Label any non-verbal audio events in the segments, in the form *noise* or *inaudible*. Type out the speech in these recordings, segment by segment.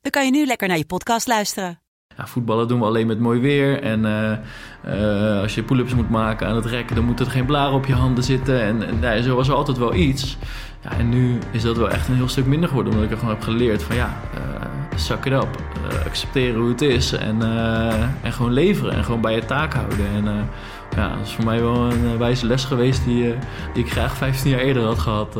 dan kan je nu lekker naar je podcast luisteren. Ja, voetballen doen we alleen met mooi weer. En eh, eh, als je pull-ups moet maken aan het rekken, dan moet er geen blaren op je handen zitten. En, en ja, zo was er altijd wel iets. Ja, en nu is dat wel echt een heel stuk minder geworden, omdat ik er gewoon heb geleerd van ja, uh, suck it up. accepteren hoe het is en, en gewoon leveren en gewoon bij je taak houden. En ja, dat is voor mij wel een wijze les geweest die, die ik graag 15 jaar eerder had gehad.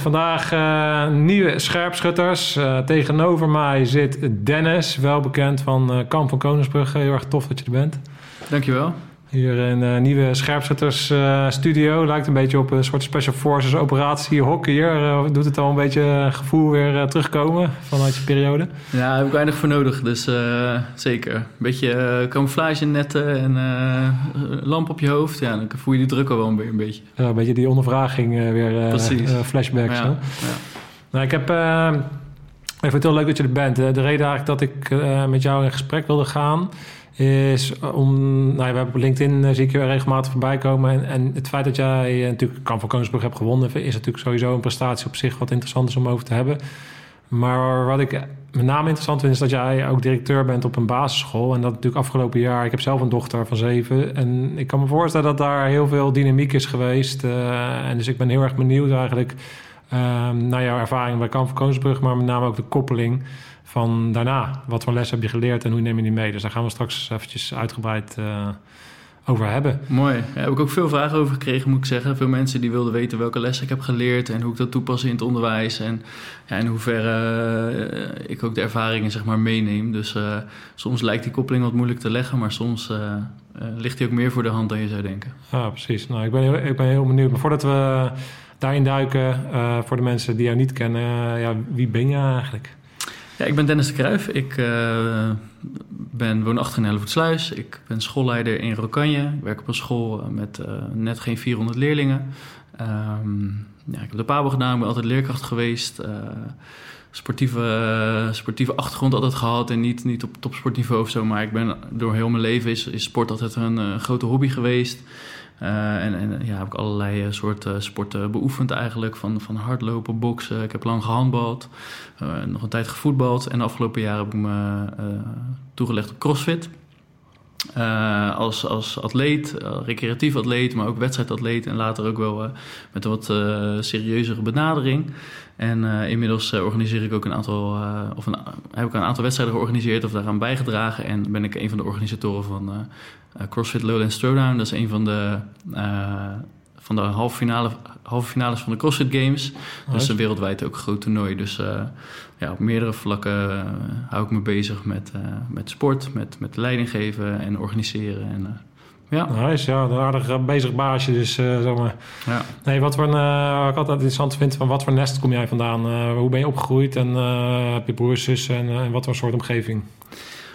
Vandaag uh, nieuwe scherpschutters. Uh, tegenover mij zit Dennis, wel bekend van uh, Kamp van Koningsbrug. Heel erg tof dat je er bent. Dankjewel. Hier een uh, nieuwe scherpschuttersstudio. Uh, Lijkt een beetje op een soort Special Forces operatie hockey. Hier uh, doet het al een beetje gevoel weer terugkomen vanuit je periode? Ja, daar heb ik weinig voor nodig. Dus zeker. Een beetje camouflage netten en lamp op je hoofd. Ja, dan voel je die druk al wel een beetje. Ja, een beetje die ondervraging weer. Precies. flashbacks. Ja, ja. Nou, ik heb... ik vind het heel leuk dat je er bent. De reden eigenlijk dat ik met jou in gesprek wilde gaan is om, nou ja, op LinkedIn uh, zie ik je regelmatig voorbij komen. En, en het feit dat jij uh, natuurlijk Kamp van Koningsbrug hebt gewonnen, is natuurlijk sowieso een prestatie op zich wat interessant is om over te hebben. Maar wat ik met name interessant vind, is dat jij ook directeur bent op een basisschool. En dat natuurlijk afgelopen jaar, ik heb zelf een dochter van zeven. En ik kan me voorstellen dat daar heel veel dynamiek is geweest. Uh, en dus ik ben heel erg benieuwd eigenlijk ehm, naar jouw ervaring bij Kamp van Koningsbrug, maar met name ook de koppeling van daarna. Wat voor les heb je geleerd en hoe neem je die mee? Dus daar gaan we straks eventjes uitgebreid uh, over hebben. Mooi. Daar heb ik ook veel vragen over gekregen, moet ik zeggen. Veel mensen die wilden weten welke lessen ik heb geleerd... en hoe ik dat toepas in het onderwijs. En ja, in hoeverre uh, ik ook de ervaringen zeg maar, meeneem. Dus uh, soms lijkt die koppeling wat moeilijk te leggen... maar soms ligt die ook meer voor de hand dan je zou denken. Ja, precies. Nou, ik ben heel, ik ben heel benieuwd. Maar voordat we daarin duiken... voor de mensen die jou niet kennen... ja, wie ben je eigenlijk? Ja, ik ben Dennis de Kruijf. Ik uh, ben woonachtig in Hellevoetsluis. Ik ben schoolleider in Rokanje. Ik werk op een school met uh, net geen 400 leerlingen. Um, ja, ik heb de PABO gedaan, ik ben altijd leerkracht geweest. Sportieve, sportieve achtergrond altijd gehad en niet, niet op topsportniveau of zo. Maar ik ben door heel mijn leven is, is sport altijd een grote hobby geweest. Uh, en, en ja, heb ik allerlei uh, soorten sporten beoefend eigenlijk. Van, van hardlopen, boksen. Ik heb lang gehandbald. Uh, nog een tijd gevoetbald. En de afgelopen jaren heb ik me toegelegd op crossfit. als, als atleet, recreatief atleet, maar ook wedstrijdatleet. En later ook wel met een wat serieuzere benadering. En inmiddels organiseer ik ook een aantal, of een, heb ik een aantal wedstrijden georganiseerd of daaraan bijgedragen. En ben ik een van de organisatoren van CrossFit Lowland Throwdown. Dat is een van de, van de halve, finale, halve finales van de CrossFit Games. Oh, dus een wereldwijd ook groot toernooi. Dus ja, op meerdere vlakken hou ik me bezig met, met sport, met, met leiding geven en organiseren. En, ja. Nice, ja, een aardig bezig baasje. Dus, zeg maar. ja. nee, wat voor een, uh, ik altijd interessant vind, van wat voor nest kom jij vandaan? Uh, hoe ben je opgegroeid en uh, heb je broers, zussen en, en wat voor soort omgeving?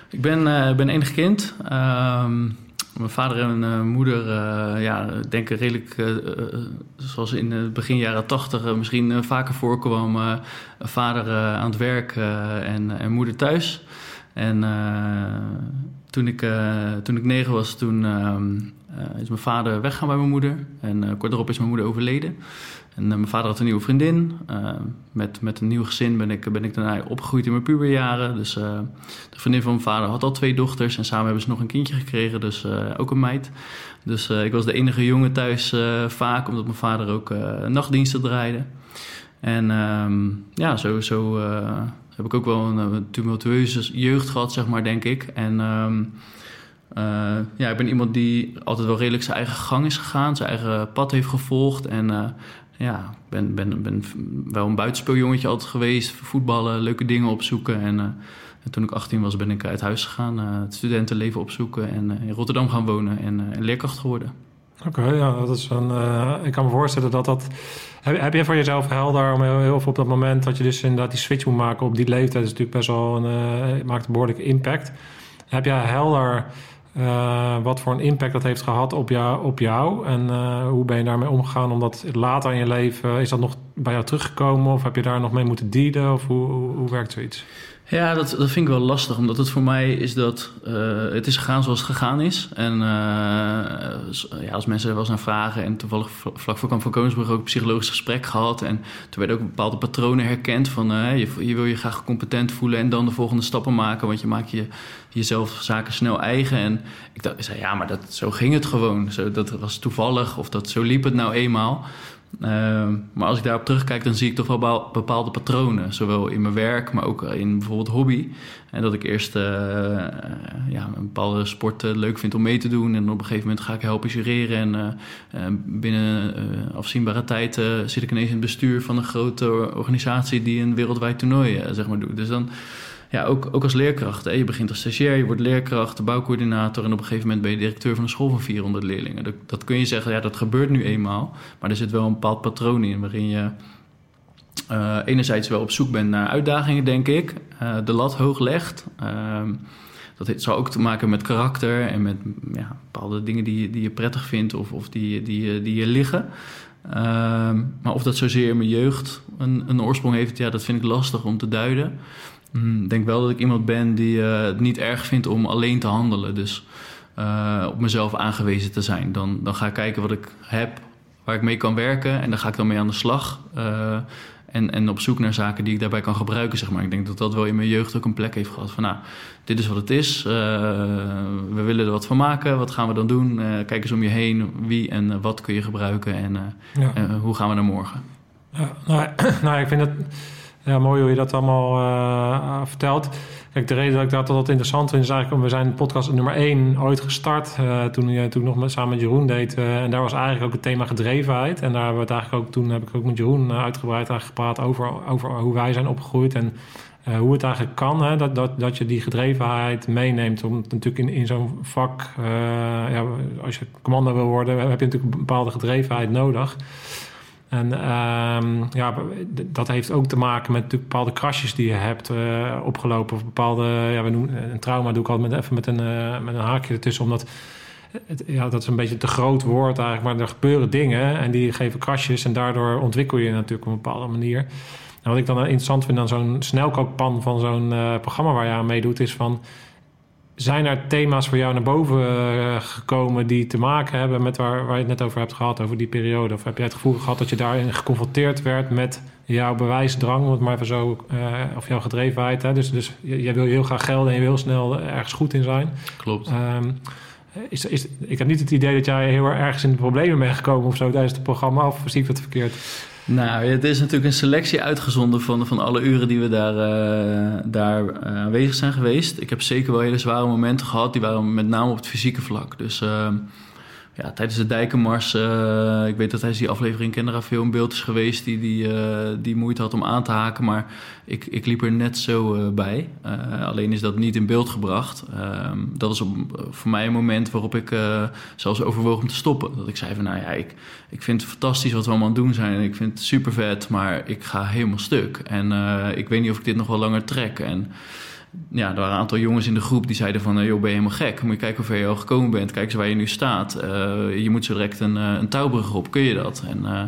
Ik ben, ben enig kind. Um, mijn vader en uh, moeder uh, ja, denken redelijk, uh, zoals in de begin jaren tachtig misschien vaker voorkwam, vader aan het werk en, en, moeder thuis. En toen, ik, toen ik negen was, toen is mijn vader weggaan bij mijn moeder. En kort daarop is mijn moeder overleden. En mijn vader had een nieuwe vriendin. met, met een nieuw gezin ben ik, ben ik daarna opgegroeid in mijn puberjaren. Dus de vriendin van mijn vader had al twee dochters. En samen hebben ze nog een kindje gekregen, dus ook een meid. Dus ik was de enige jongen thuis vaak, omdat mijn vader ook nachtdiensten draaide. En ehm, ja, zo, zo heb ik ook wel een, tumultueuze jeugd gehad, zeg maar, denk ik. En ehm, eh, ja, ik ben iemand die altijd wel redelijk zijn eigen gang is gegaan, zijn eigen pad heeft gevolgd. En uh, ja, ben, ben, ben wel een buitenspeeljongetje altijd geweest, voetballen, leuke dingen opzoeken. En, en toen ik 18 was, ben ik uit huis gegaan, het studentenleven opzoeken en in Rotterdam gaan wonen en, en leerkracht geworden. Oké, ja, dat is een. ik kan me voorstellen dat dat heb, heb je voor jezelf helder om heel, veel op dat moment dat je dus inderdaad die switch moet maken op die leeftijd, is natuurlijk best wel een, uh, maakt een behoorlijke impact. Heb jij helder uh, wat voor een impact dat heeft gehad op jou, op jou en hoe ben je daarmee omgegaan? Omdat later in je leven is dat nog bij jou teruggekomen of heb je daar nog mee moeten dealen of hoe, hoe, hoe werkt zoiets? Ja, dat, dat vind ik wel lastig, omdat het voor mij is dat uh, het is gegaan zoals het gegaan is. En uh, ja, als mensen er wel eens naar vragen, en toevallig vlak voor Kamp van Koningsbrug ook een psychologisch gesprek gehad. En toen werden ook bepaalde patronen herkend van uh, je, je, wil je graag competent voelen en dan de volgende stappen maken, want je maakt je, jezelf zaken snel eigen. En ik dacht, zei ja, maar dat, zo ging het gewoon. Zo, dat was toevallig of dat, zo liep het nou eenmaal. Ehm, maar als ik daarop terugkijk, dan zie ik toch wel bepaalde patronen. Zowel in mijn werk, maar ook in bijvoorbeeld hobby. En dat ik eerst uh, ja, een bepaalde sport leuk vind om mee te doen. En op een gegeven moment ga ik helpen jureren. En binnen afzienbare tijd zit ik ineens in het bestuur van een grote organisatie die een wereldwijd toernooi zeg maar, doet. Dus dan ja, ook, ook als leerkracht. Hè. Je begint als stagiair, je wordt leerkracht, de bouwcoördinator... en op een gegeven moment ben je directeur van een school van 400 leerlingen. Dat, dat kun je zeggen, ja, dat gebeurt nu eenmaal. Maar er zit wel een bepaald patroon in waarin je... Uh, enerzijds wel op zoek bent naar uitdagingen, denk ik. Uh, de lat hoog legt. Uh, dat heeft, zou ook te maken met karakter en met ja, bepaalde dingen die, die je prettig vindt of, of die, die, die je liggen. Ehm, maar of dat zozeer in mijn jeugd een, een oorsprong heeft, ja, dat vind ik lastig om te duiden. Hmm, ik denk wel dat ik iemand ben die uh, het niet erg vindt om alleen te handelen. Dus uh, op mezelf aangewezen te zijn. Dan, dan ga ik kijken wat ik heb, waar ik mee kan werken. En daar ga ik dan mee aan de slag. Uh, en, en op zoek naar zaken die ik daarbij kan gebruiken, zeg maar. Ik denk dat dat wel in mijn jeugd ook een plek heeft gehad. Van nou, dit is wat het is. we willen er wat van maken. Wat gaan we dan doen? kijk eens om je heen. Wie en wat kun je gebruiken? En ja. hoe gaan we naar morgen? Ja, nou, *clears throat* nou, ik vind dat ja, mooi hoe je dat allemaal uh, vertelt. Kijk, de reden dat ik dat altijd interessant vind is eigenlijk... we zijn podcast nummer 1 ooit gestart... Uh, toen, uh, toen nog samen met Jeroen deed. en daar was eigenlijk ook het thema gedrevenheid. En daar hebben we het eigenlijk ook... toen heb ik ook met Jeroen uitgebreid gepraat... over, over hoe wij zijn opgegroeid en hoe het eigenlijk kan. Hè, dat, dat, dat je die gedrevenheid meeneemt. Om natuurlijk in, in zo'n vak... ja, als je commando wil worden... heb je natuurlijk een bepaalde gedrevenheid nodig... En um, ja, dat heeft ook te maken met bepaalde krasjes die je hebt uh, opgelopen. Of bepaalde, ja, we noemen, een trauma doe ik altijd met, even met een, uh, met een haakje ertussen. Omdat het, ja, dat is een beetje te groot woord eigenlijk. Maar er gebeuren dingen en die geven krasjes. En daardoor ontwikkel je natuurlijk op een bepaalde manier. En wat ik dan interessant vind aan zo'n snelkookpan van zo'n programma waar je aan meedoet, is van zijn er thema's voor jou naar boven eh, gekomen die te maken hebben met waar, waar je het net over hebt gehad, over die periode? Of heb jij het gevoel gehad dat je daarin geconfronteerd werd met jouw bewijsdrang, om het maar even zo, uh, of jouw gedrevenheid? Hè? Dus, dus jij wil heel graag gelden en je wil snel ergens goed in zijn. Klopt. Um, is, is, ik heb niet het idee dat jij heel ergens in de problemen bent gekomen of zo tijdens het programma, of zie ik dat verkeerd? Nou, het is natuurlijk een selectie uitgezonden van, van alle uren die we daar, uh, daar uh, aanwezig zijn geweest. Ik heb zeker wel hele zware momenten gehad, die waren met name op het fysieke vlak. Dus uh, ja, tijdens de Dijkenmars, uh, ik weet dat tijdens die aflevering Kendra veel in beeld is geweest die, die, uh, die moeite had om aan te haken, maar ik, ik liep er net zo uh, bij. alleen is dat niet in beeld gebracht. Ehm, dat was op, voor mij een moment waarop ik zelfs overwoog om te stoppen. Dat ik zei van nou ja, ik, ik vind het fantastisch wat we allemaal aan het doen zijn ik vind het super vet, maar ik ga helemaal stuk. En ik weet niet of ik dit nog wel langer trek. En ja, er waren een aantal jongens in de groep die zeiden van... joh, ben je helemaal gek? Moet je kijken hoe ver je al gekomen bent. Kijk eens waar je nu staat. Uh, je moet zo direct een, uh, een touwbrug op. Kun je dat? En uh,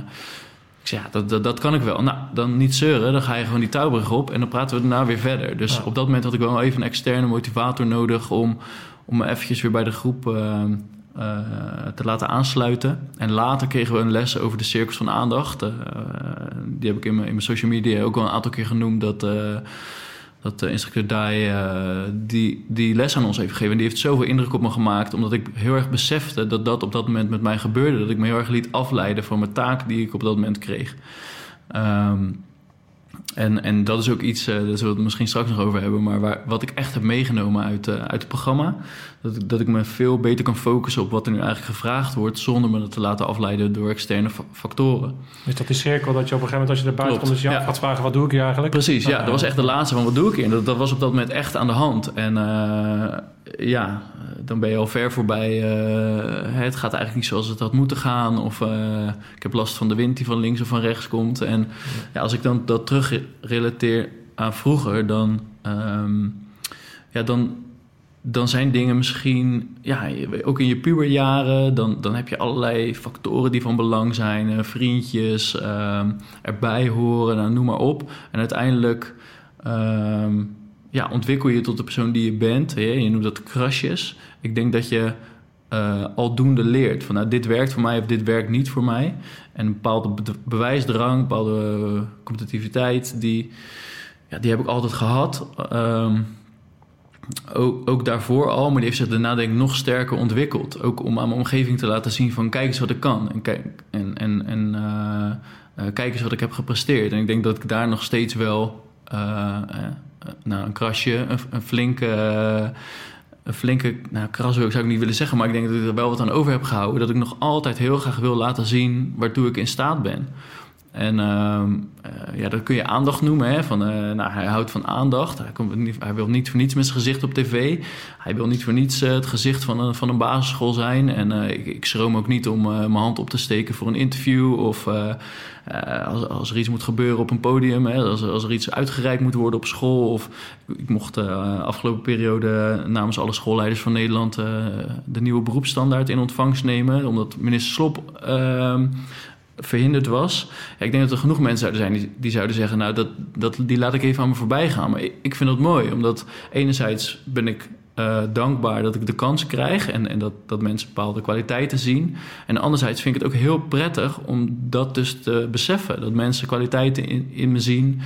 ik zei, ja, dat, dat, dat, kan ik wel. Nou, dan niet zeuren. Dan ga je gewoon die touwbrug op en dan praten we daarna weer verder. Dus op dat moment had ik wel even een externe motivator nodig... om, om me eventjes weer bij de groep te laten aansluiten. En later kregen we een les over de cirkels van aandacht. die heb ik in mijn, in mijn social media ook al een aantal keer genoemd. Dat dat de instructeur Dai uh, die, die les aan ons heeft gegeven. En die heeft zoveel indruk op me gemaakt. Omdat ik heel erg besefte dat dat op dat moment met mij gebeurde. Dat ik me heel erg liet afleiden van mijn taak die ik op dat moment kreeg. Um, en, en dat is ook iets, uh, daar zullen we het misschien straks nog over hebben, maar waar, wat ik echt heb meegenomen uit, uh, uit het programma. Dat ik, dat ik me veel beter kan focussen op wat er nu eigenlijk gevraagd wordt, zonder me te laten afleiden door externe factoren. Is dat die cirkel dat je op een gegeven moment als je erbij komt, dus je ja. gaat vragen, wat doe ik hier eigenlijk? Precies, ja. Dat was echt de laatste van, wat doe ik hier? En dat, dat was op dat moment echt aan de hand. En uh, ja, dan ben je al ver voorbij. Uh, het gaat eigenlijk niet zoals het had moeten gaan. Of uh, ik heb last van de wind die van links of van rechts komt. En ja, als ik dan dat terug relateer aan vroeger, dan, um, ja, dan, dan zijn dingen misschien, ja, ook in je puberjaren, dan, dan heb je allerlei factoren die van belang zijn. Uh, vriendjes, uh, erbij horen, nou, noem maar op. En uiteindelijk um, ja, ontwikkel je tot de persoon die je bent. Je noemt dat krasjes. Ik denk dat je uh, aldoende leert van nou, dit werkt voor mij of dit werkt niet voor mij. En een bepaalde bewijsdrang, een bepaalde competitiviteit, die, ja, die heb ik altijd gehad. Um, ook, daarvoor al, maar die heeft zich daarna denk ik nog sterker ontwikkeld. Ook om aan mijn omgeving te laten zien van kijk eens wat ik kan. En, kijk, en, en, en uh, kijk eens wat ik heb gepresteerd. En ik denk dat ik daar nog steeds wel nou, een krasje, een, een flinke een flinke nou, kras zou ik niet willen zeggen, maar ik denk dat ik er wel wat aan over heb gehouden. Dat ik nog altijd heel graag wil laten zien waartoe ik in staat ben. En uh, ja, dat kun je aandacht noemen. Hè? Van, uh, nou, hij houdt van aandacht. Hij, komt hij, wil niet voor niets met zijn gezicht op tv. Hij wil niet voor niets het gezicht van een, van een basisschool zijn. En ik, ik schroom ook niet om mijn hand op te steken voor een interview. Of als, als er iets moet gebeuren op een podium. Hè? Als, als er iets uitgereikt moet worden op school. Of ik mocht afgelopen periode namens alle schoolleiders van Nederland de nieuwe beroepsstandaard in ontvangst nemen. Omdat minister Slop ehm, verhinderd was. Ik denk dat er genoeg mensen zouden zijn die, die zouden zeggen... nou, dat, dat, die laat ik even aan me voorbij gaan. Maar ik, ik vind dat mooi, omdat enerzijds ben ik uh, dankbaar dat ik de kans krijg... en, en dat, dat mensen bepaalde kwaliteiten zien. En anderzijds vind ik het ook heel prettig om dat dus te beseffen. Dat mensen kwaliteiten in, in me zien...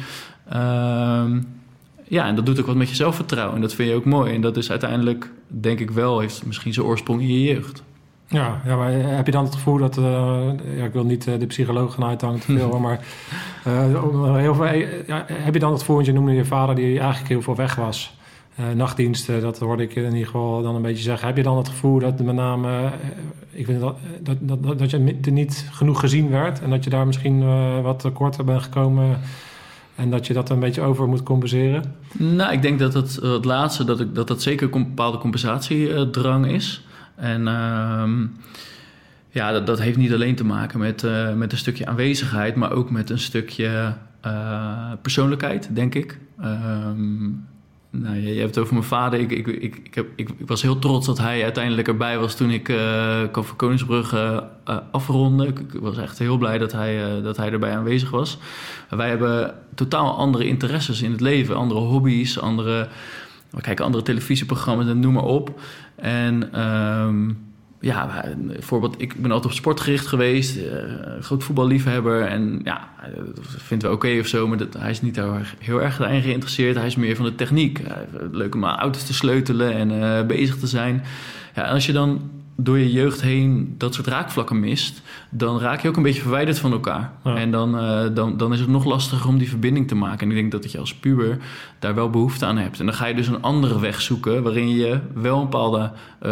Uh, ja, en dat doet ook wat met je zelfvertrouwen. En dat vind je ook mooi. En dat is uiteindelijk, denk ik wel, heeft misschien zijn oorsprong in je jeugd. Ja, ja, maar heb je dan het gevoel dat... Uh, ja, ik wil niet uh, de psycholoog gaan uithangen te veel, *laughs* maar... Uh, heel veel, heb je dan het gevoel, want je noemde je vader die eigenlijk heel veel weg was... nachtdiensten, dat hoorde ik in ieder geval dan een beetje zeggen. Heb je dan het gevoel dat met name... ik vind dat, dat, dat, dat je niet genoeg gezien werd... en dat je daar misschien wat tekort bent gekomen... En dat je dat een beetje over moet compenseren? Nou, ik denk dat het, het laatste, dat, ik, dat dat zeker een bepaalde compensatiedrang is. En uh, ja, dat, dat heeft niet alleen te maken met, met een stukje aanwezigheid, maar ook met een stukje persoonlijkheid, denk ik. Um, nou, je, je, hebt het over mijn vader. Ik, ik, ik, ik, heb, ik, was heel trots dat hij uiteindelijk erbij was toen ik uh, voor Koningsbrug uh, afronde. Ik, was echt heel blij dat hij, dat hij erbij aanwezig was. Wij hebben totaal andere interesses in het leven, andere hobby's, andere we kijken andere televisieprogramma's en noem maar op. En um, ja, bijvoorbeeld, ik ben altijd op sport gericht geweest. Uh, groot voetballiefhebber. En ja, dat vinden we oké of zo. Maar dat, hij is niet heel erg, heel erg daarin geïnteresseerd. Hij is meer van de techniek. leuk om auto's te sleutelen en uh, bezig te zijn. Ja, en als je dan door je jeugd heen dat soort raakvlakken mist, dan raak je ook een beetje verwijderd van elkaar. En dan, uh, dan, dan is het nog lastiger om die verbinding te maken. En ik denk dat je als puber daar wel behoefte aan hebt. En dan ga je dus een andere weg zoeken waarin je wel een bepaalde, uh,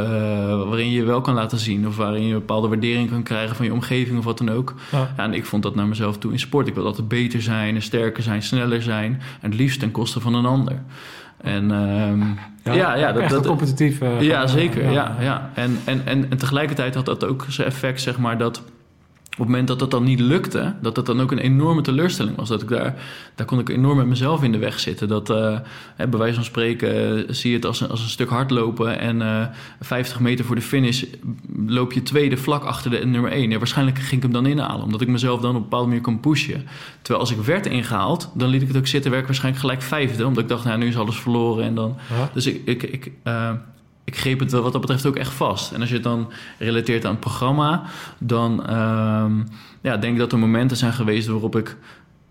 waarin je wel kan laten zien, of waarin je een bepaalde waardering kan krijgen van je omgeving of wat dan ook. Ja. en ik vond dat naar mezelf toe in sport. Ik wil altijd beter zijn, en sterker zijn, sneller zijn. En het liefst ten koste van een ander. En um, ja, ja, ja, dat, dat competitief. Uh, ja, zeker. Ja, ja. En, en, en, en tegelijkertijd had dat ook zijn effect, zeg maar, dat het moment dat dat dan niet lukte, dat dat dan ook een enorme teleurstelling was. Dat ik daar, daar kon ik enorm met mezelf in de weg zitten. Dat, uh, bij wijze van spreken, uh, zie je het als een, als een stuk hardlopen. En uh, 50 meter voor de finish loop je tweede vlak achter de nummer 1. Ja, waarschijnlijk ging ik hem dan inhalen, omdat ik mezelf dan op een bepaalde manier kon pushen. Terwijl als ik werd ingehaald, dan liet ik het ook zitten, werk waarschijnlijk gelijk vijfde. Omdat ik dacht, nou, nu is alles verloren. En dan, Dus ik, ik, ik ik greep het wat dat betreft ook echt vast. En als je het dan relateert aan het programma, dan ehm, ja, denk ik dat er momenten zijn geweest waarop ik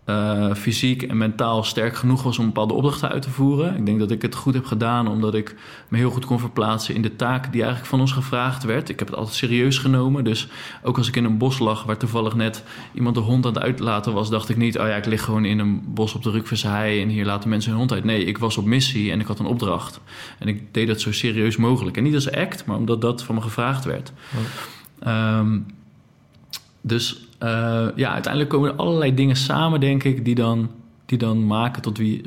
uh, fysiek en mentaal sterk genoeg was om bepaalde opdrachten uit te voeren. Ik denk dat ik het goed heb gedaan omdat ik me heel goed kon verplaatsen in de taak die eigenlijk van ons gevraagd werd. Ik heb het altijd serieus genomen. Dus ook als ik in een bos lag waar toevallig net iemand de hond aan het uitlaten was, dacht ik niet: oh ja, ik lig gewoon in een bos op de Rukvershei en hier laten mensen hun hond uit. Nee, ik was op missie en ik had een opdracht. En ik deed dat zo serieus mogelijk. En niet als act, maar omdat dat van me gevraagd werd. Um, dus uh, ja, uiteindelijk komen er allerlei dingen samen, denk ik, die dan, die dan maken tot wie,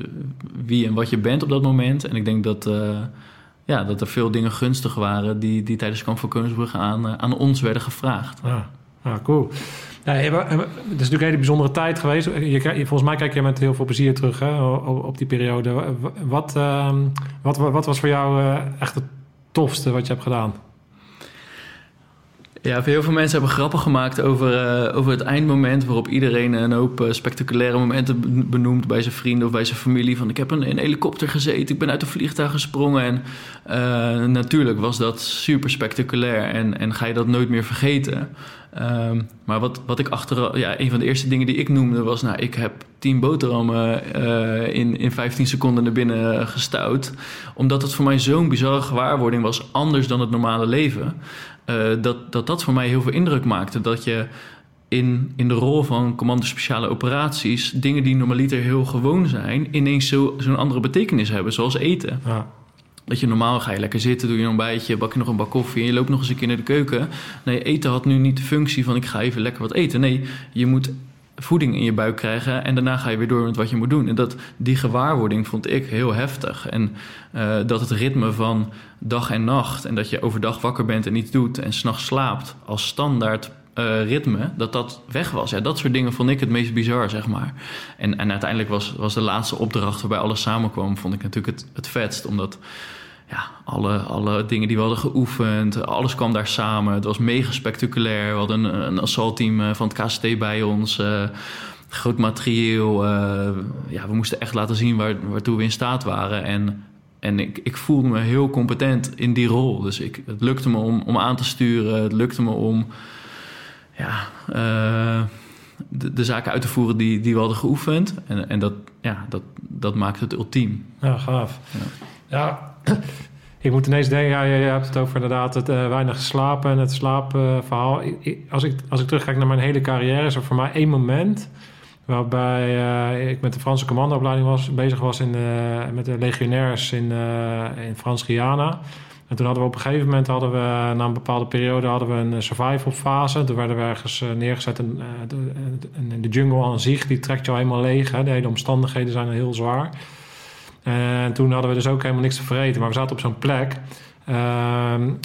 wie en wat je bent op dat moment. En ik denk dat, uh, ja, dat er veel dingen gunstig waren die, die tijdens Kamp van Koningsbrugge aan, uh, aan ons werden gevraagd. Ah, cool. Ja, het is natuurlijk een hele bijzondere tijd geweest. Je, volgens mij kijk je met heel veel plezier terug hè, op, op die periode. Wat, uh, wat, wat was voor jou echt het tofste wat je hebt gedaan? Ja, heel veel mensen hebben grappen gemaakt over, uh, over het eindmoment... waarop iedereen een hoop uh, spectaculaire momenten benoemt... bij zijn vrienden of bij zijn familie. Van ik heb een, in een helikopter gezeten, ik ben uit een vliegtuig gesprongen. En uh, natuurlijk was dat super spectaculair en, en ga je dat nooit meer vergeten. Um, maar wat, wat ik achter... Ja, een van de eerste dingen die ik noemde was... nou, ik heb tien boterhammen in, in 15 seconden naar binnen gestouwd. Omdat het voor mij zo'n bizarre gewaarwording was... anders dan het normale leven... Uh, dat, dat dat voor mij heel veel indruk maakte. Dat je in, in de rol van commando speciale operaties... dingen die normaliter heel gewoon zijn... ineens zo'n zo andere betekenis hebben, zoals eten. Ja. Dat je normaal ga je lekker zitten, doe je een ontbijtje, bak je nog een bak koffie en je loopt nog eens een keer naar de keuken. Nee, eten had nu niet de functie van ik ga even lekker wat eten. Nee, je moet voeding in je buik krijgen en daarna ga je weer door met wat je moet doen. En dat, die gewaarwording vond ik heel heftig. En uh, dat het ritme van dag en nacht en dat je overdag wakker bent en iets doet en s'nachts slaapt als standaard uh, ritme, dat dat weg was. Ja, dat soort dingen vond ik het meest bizar, zeg maar. En, en uiteindelijk was, was de laatste opdracht waarbij alles samenkwam, vond ik natuurlijk het, het vetst, omdat ja, alle, alle dingen die we hadden geoefend, alles kwam daar samen. Het was mega spectaculair. We hadden een, een assaultteam eh, van het KST bij ons. Uh, groot materieel. Uh, ja, we moesten echt laten zien waar, waartoe we in staat waren. En, en ik, ik voelde me heel competent in die rol. Dus ik, het lukte me om, om aan te sturen. Het lukte me om ja, de, de, zaken uit te voeren die, die we hadden geoefend. En, en dat, ja, dat, dat maakt het ultiem. Ja, gaaf. Ja. ja ik moet ineens denken, ja, je, hebt het over inderdaad het uh, weinig slapen en het slaapverhaal. als, ik, als ik terugkijk naar mijn hele carrière, is er voor mij één moment waarbij uh, ik met de Franse commandoopleiding was, bezig was in, met de legionairs in, in Frans-Guyana. En toen hadden we op een gegeven moment, hadden we, na een bepaalde periode, hadden we een survival fase. Toen werden we ergens neergezet in, in de jungle aan zich, die trekt jou helemaal leeg. Hè. De hele omstandigheden zijn heel zwaar. En toen hadden we dus ook helemaal niks te vergeten. Maar we zaten op zo'n plek uh,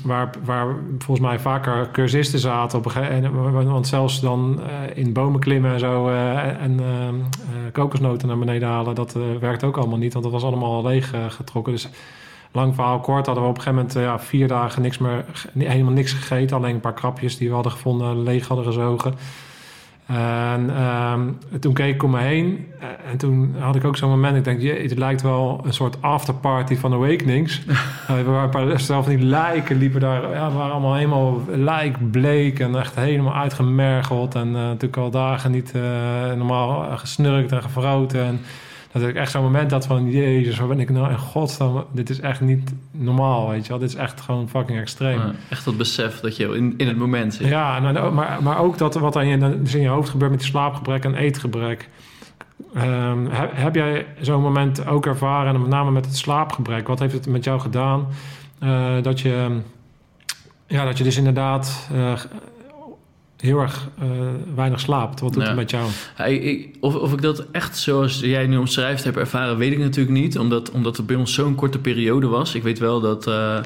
waar, waar volgens mij vaker cursisten zaten. Op een gegeven, want zelfs dan uh, in bomen klimmen en zo uh, en ehm, eh, kokosnoten naar beneden halen, dat werkt ook allemaal niet. Want dat was allemaal leeg getrokken. Dus lang verhaal kort hadden we op een gegeven moment ja, vier dagen niks meer, helemaal niks gegeten. Alleen een paar krapjes die we hadden gevonden, leeg hadden gezogen. En um, toen keek ik om me heen eh, en toen had ik ook zo'n moment. Ik denk, je, het lijkt wel een soort afterparty van Awakenings. *laughs* uh, waar een paar zelf die lijken liepen daar. Ja, we waren allemaal helemaal lijkbleek en echt helemaal uitgemergeld. En uh, natuurlijk al dagen niet normaal gesnurkt en gevroten. En dat ik echt zo'n moment had van... Jezus, waar ben ik nou in godsnaam... Dit is echt niet normaal, weet je wel. Dit is echt gewoon fucking extreem. echt dat besef dat je in, in het moment zit. Ja, nou, maar, maar ook dat wat aan je, dus in je hoofd gebeurt met die slaapgebrek en eetgebrek. Um, heb, heb, jij zo'n moment ook ervaren, en met name met het slaapgebrek? Wat heeft het met jou gedaan? Uh, dat, je, ja, dat je dus inderdaad... Uh, heel erg uh, weinig slaapt. Wat doet het met jou? ik, of, of ik dat echt zoals jij nu omschrijft heb ervaren, weet ik natuurlijk niet. Omdat, omdat het bij ons zo'n korte periode was. Ik weet wel dat, uh,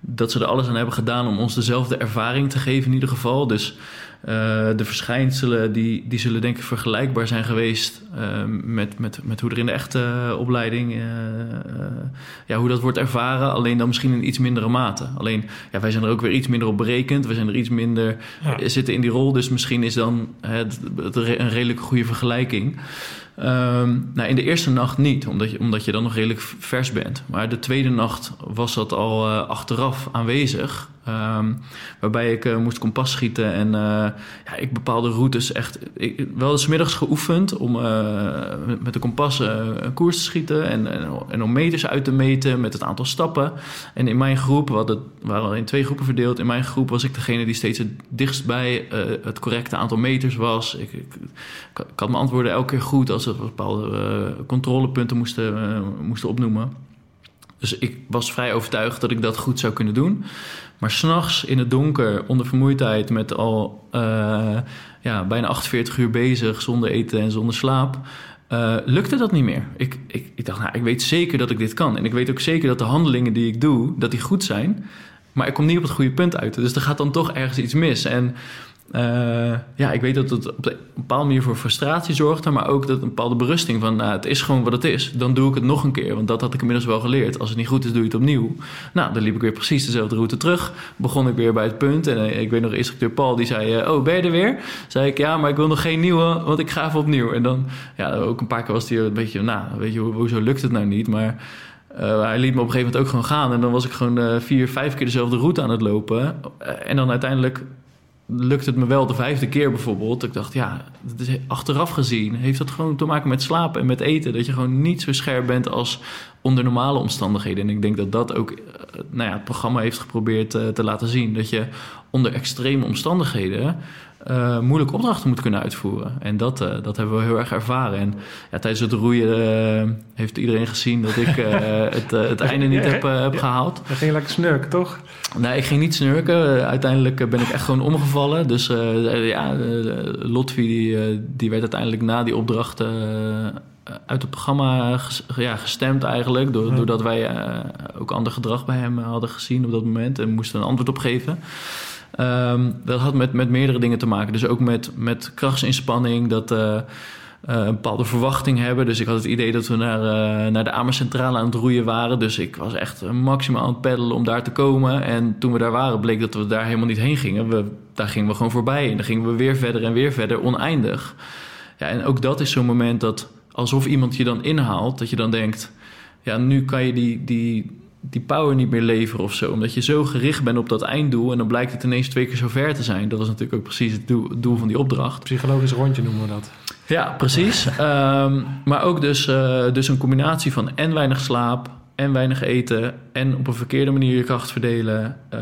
dat ze er alles aan hebben gedaan om ons dezelfde ervaring te geven in ieder geval. Dus de verschijnselen die, die zullen denk ik vergelijkbaar zijn geweest uh, met, met, met hoe er in de echte opleiding, uh, ja, hoe dat wordt ervaren. Alleen dan misschien in iets mindere mate. Alleen, ja, wij zijn er ook weer iets minder op berekend. We zijn er iets minder, ja. zitten in die rol. Dus misschien is dan het, het een redelijk goede vergelijking. Ehm, nou, in de eerste nacht niet, omdat je, omdat je dan nog redelijk vers bent. Maar de tweede nacht was dat al uh, achteraf aanwezig. Um, waarbij ik uh, moest kompas schieten en uh, ja, ik bepaalde routes echt... Ik, wel eens middags geoefend om met, met, de kompas een koers te schieten... En, en, en, om meters uit te meten met het aantal stappen. En in mijn groep, we, hadden, we waren in twee groepen verdeeld... in mijn groep was ik degene die steeds het dichtst bij het correcte aantal meters was. Ik, ik, ik, had mijn antwoorden elke keer goed als we bepaalde controlepunten moesten, moesten opnoemen. Dus ik was vrij overtuigd dat ik dat goed zou kunnen doen. Maar s'nachts in het donker, onder vermoeidheid, met al uh, ja, bijna 48 uur bezig, zonder eten en zonder slaap, uh, lukte dat niet meer. Ik, ik, ik dacht, nou, ik weet zeker dat ik dit kan. En ik weet ook zeker dat de handelingen die ik doe, dat die goed zijn. Maar ik kom niet op het goede punt uit. Dus er gaat dan toch ergens iets mis. En uh, ja, ik weet dat het op een bepaalde manier voor frustratie zorgde, maar ook dat een bepaalde berusting van nou, het is gewoon wat het is. Dan doe ik het nog een keer, want dat had ik inmiddels wel geleerd. Als het niet goed is, doe je het opnieuw. Nou, dan liep ik weer precies dezelfde route terug. Begon ik weer bij het punt en uh, ik weet nog, instructeur Paul die zei: uh, Oh, ben je er weer? Zei ik ja, maar ik wil nog geen nieuwe, want ik ga even opnieuw. En dan, ja, ook een paar keer was hij een beetje, nou, weet je, hoezo lukt het nou niet? Maar. Hij liet me op een gegeven moment ook gewoon gaan. En dan was ik gewoon vier, vijf keer dezelfde route aan het lopen. En dan uiteindelijk lukt het me wel de vijfde keer bijvoorbeeld. Ik dacht, ja, is achteraf gezien heeft dat gewoon te maken met slapen en met eten. Dat je gewoon niet zo scherp bent als onder normale omstandigheden. En ik denk dat dat ook eh, nou ja, het programma heeft geprobeerd eh, te laten zien. Dat je onder extreme omstandigheden uh, moeilijke opdrachten moet kunnen uitvoeren. En dat, uh, dat hebben we heel erg ervaren. En ja, tijdens het roeien uh, heeft iedereen gezien dat ik *laughs* het, het einde niet heb, heb gehaald. Je ging lekker snurken, toch? Nee, ik ging niet snurken. uiteindelijk ben ik echt gewoon omgevallen. Dus ja, Lotfi die, die werd uiteindelijk na die opdracht uit het programma ja, gestemd eigenlijk. Doordat wij ook ander gedrag bij hem hadden gezien op dat moment. En moesten een antwoord op geven. Um, dat had met, met meerdere dingen te maken. Dus ook met, met krachtsinspanning, dat uh, een bepaalde verwachting hebben. Dus ik had het idee dat we naar, uh, naar de Amercentrale aan het roeien waren. Dus ik was echt maximaal aan het peddelen om daar te komen. En toen we daar waren, bleek dat we daar helemaal niet heen gingen. We, daar gingen we gewoon voorbij. En dan gingen we weer verder en weer verder, oneindig. Ja, en ook dat is zo'n moment dat alsof iemand je dan inhaalt, dat je dan denkt: ja, nu kan je die, die, die power niet meer leveren of zo. Omdat je zo gericht bent op dat einddoel en dan blijkt het ineens twee keer zo ver te zijn. Dat was natuurlijk ook precies het doel, doel van die opdracht. Psychologisch rondje noemen we dat. Ja, precies. um, maar ook dus, uh, dus een combinatie van en weinig slaap, en weinig eten en op een verkeerde manier je kracht verdelen, uh,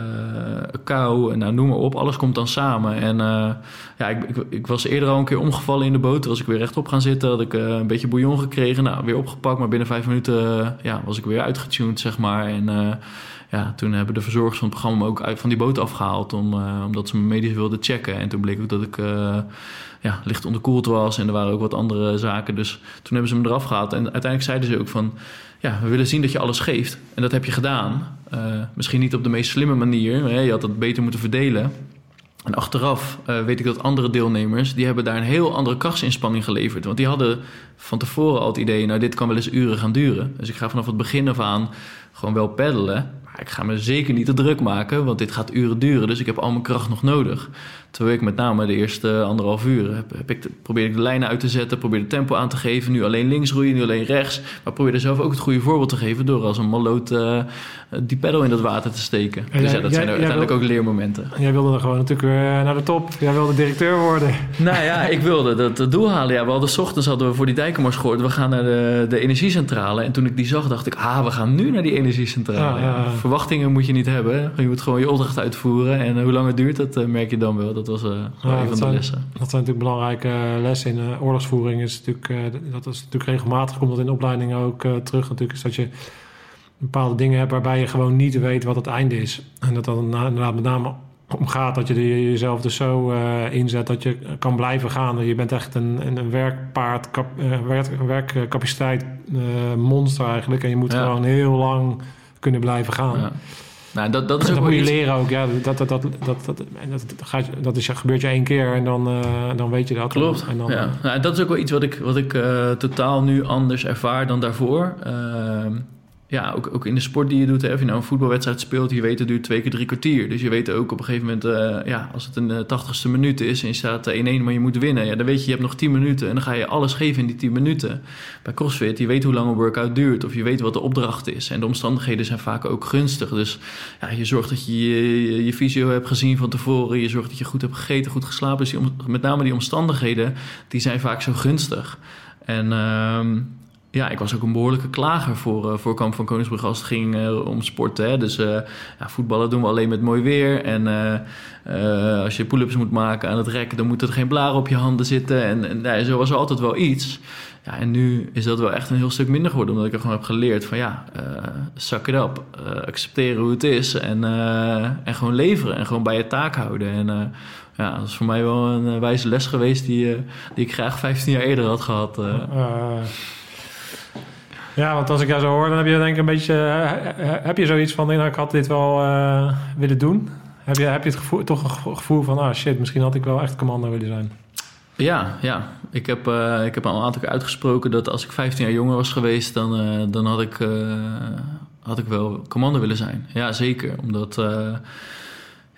kou, nou, noem maar op. Alles komt dan samen. En uh, ja, ik, ik, ik, was eerder al een keer omgevallen in de boot. was ik weer rechtop gaan zitten, had ik uh, een beetje bouillon gekregen. Nou, weer opgepakt, maar binnen vijf minuten ja, was ik weer uitgetuned, zeg maar. En ja, toen hebben de verzorgers van het programma me ook van die boot afgehaald, om, omdat ze me medisch wilden checken. En toen bleek ook dat ik ja, licht onderkoeld was en er waren ook wat andere zaken. Dus toen hebben ze me eraf gehaald. En uiteindelijk zeiden ze ook van ja, we willen zien dat je alles geeft. En dat heb je gedaan. Uh, misschien niet op de meest slimme manier. Hè? Je had dat beter moeten verdelen. En achteraf uh, weet ik dat andere deelnemers... die hebben daar een heel andere krachtsinspanning geleverd. Want die hadden van tevoren al het idee... nou, dit kan wel eens uren gaan duren. Dus ik ga vanaf het begin af aan gewoon wel peddelen. Maar ik ga me zeker niet te druk maken... want dit gaat uren duren. Dus ik heb al mijn kracht nog nodig. Terwijl ik met name de eerste anderhalf uur heb, heb ik probeer ik de lijnen uit te zetten, probeer de tempo aan te geven. Nu alleen links roeien, nu alleen rechts. Maar probeer er zelf ook het goede voorbeeld te geven door als een malloot uh, die pedal in dat water te steken. dus ja, dat zijn uiteindelijk ook leermomenten. Jij wilde dan gewoon natuurlijk weer naar de top. Jij wilde directeur worden. *laughs* Nou ja, ik wilde dat, doel halen. Ja, we hadden ochtends hadden we voor die dijkenmars gehoord. We gaan naar de, de energiecentrale. En toen ik die zag, dacht ik, ah, we gaan nu naar die energiecentrale. Ja, Verwachtingen moet je niet hebben. Je moet gewoon je opdracht uitvoeren. En hoe lang het duurt, dat uh, merk je dan wel. Dat was uh, ja, een van de lessen. Dat zijn natuurlijk belangrijke lessen in uh, oorlogsvoering. Is natuurlijk, uh, dat is natuurlijk regelmatig, komt dat in opleidingen ook terug. Natuurlijk is dat je bepaalde dingen hebt waarbij je gewoon niet weet wat het einde is. En dat dan inderdaad met name om gaat dat je jezelf dus zo inzet dat je kan blijven gaan. Je bent echt een, een werkpaard, kap, werk, werkcapaciteit monster eigenlijk. En je moet ja. gewoon heel lang kunnen blijven gaan. Ja. Nou, dat, dat is ook dat moet je leren ook. Ja, dat, dat, dat, dat, dat, dat, gaat, dat is, gebeurt je één keer en dan, uh, dan weet je dat. Klopt. En dan, ja. Nou, dat is ook wel iets wat ik, wat ik uh, totaal nu anders ervaar dan daarvoor. Uh, ja, ook, ook in de sport die je doet, hè, of je nou een voetbalwedstrijd speelt, je weet het duurt twee keer drie kwartier. Dus je weet ook op een gegeven moment, uh, ja, als het een uh, tachtigste minuut is en je staat 1-1, maar je moet winnen, ja, dan weet je, je hebt nog 10 minuten en dan ga je alles geven in die 10 minuten. Bij CrossFit, je weet hoe lang een workout duurt of je weet wat de opdracht is. En de omstandigheden zijn vaak ook gunstig. Dus ja, je zorgt dat je je, je fysio hebt gezien van tevoren, je zorgt dat je goed hebt gegeten, goed geslapen. Dus met name die omstandigheden, die zijn vaak zo gunstig. En uh, ja, ik was ook een behoorlijke klager voor, uh, Kamp van Koningsbrug als het ging uh, om sporten. Hè. Dus uh, ja, voetballen doen we alleen met mooi weer. En als je pull-ups moet maken aan het rekken, dan moet er geen blaren op je handen zitten. En, en zo was er altijd wel iets. Ja, en nu is dat wel echt een heel stuk minder geworden, omdat ik er gewoon heb geleerd van ja, zak it up. accepteren hoe het is en, en gewoon leveren en gewoon bij je taak houden. En ja, dat is voor mij wel een wijze les geweest die, die ik graag 15 jaar eerder had gehad. Ja, want als ik jou zo hoor, dan heb je denk ik een beetje... Uh, heb je zoiets van, nou, ik had dit wel uh, willen doen? Heb je, heb je het gevoel, toch een gevoel van, ah shit, misschien had ik wel echt commando willen zijn? Ja, ja. Ik heb, ik heb al een aantal keer uitgesproken dat als ik 15 jaar jonger was geweest, dan, dan had, ik, had ik wel commando willen zijn. Ja, zeker. Omdat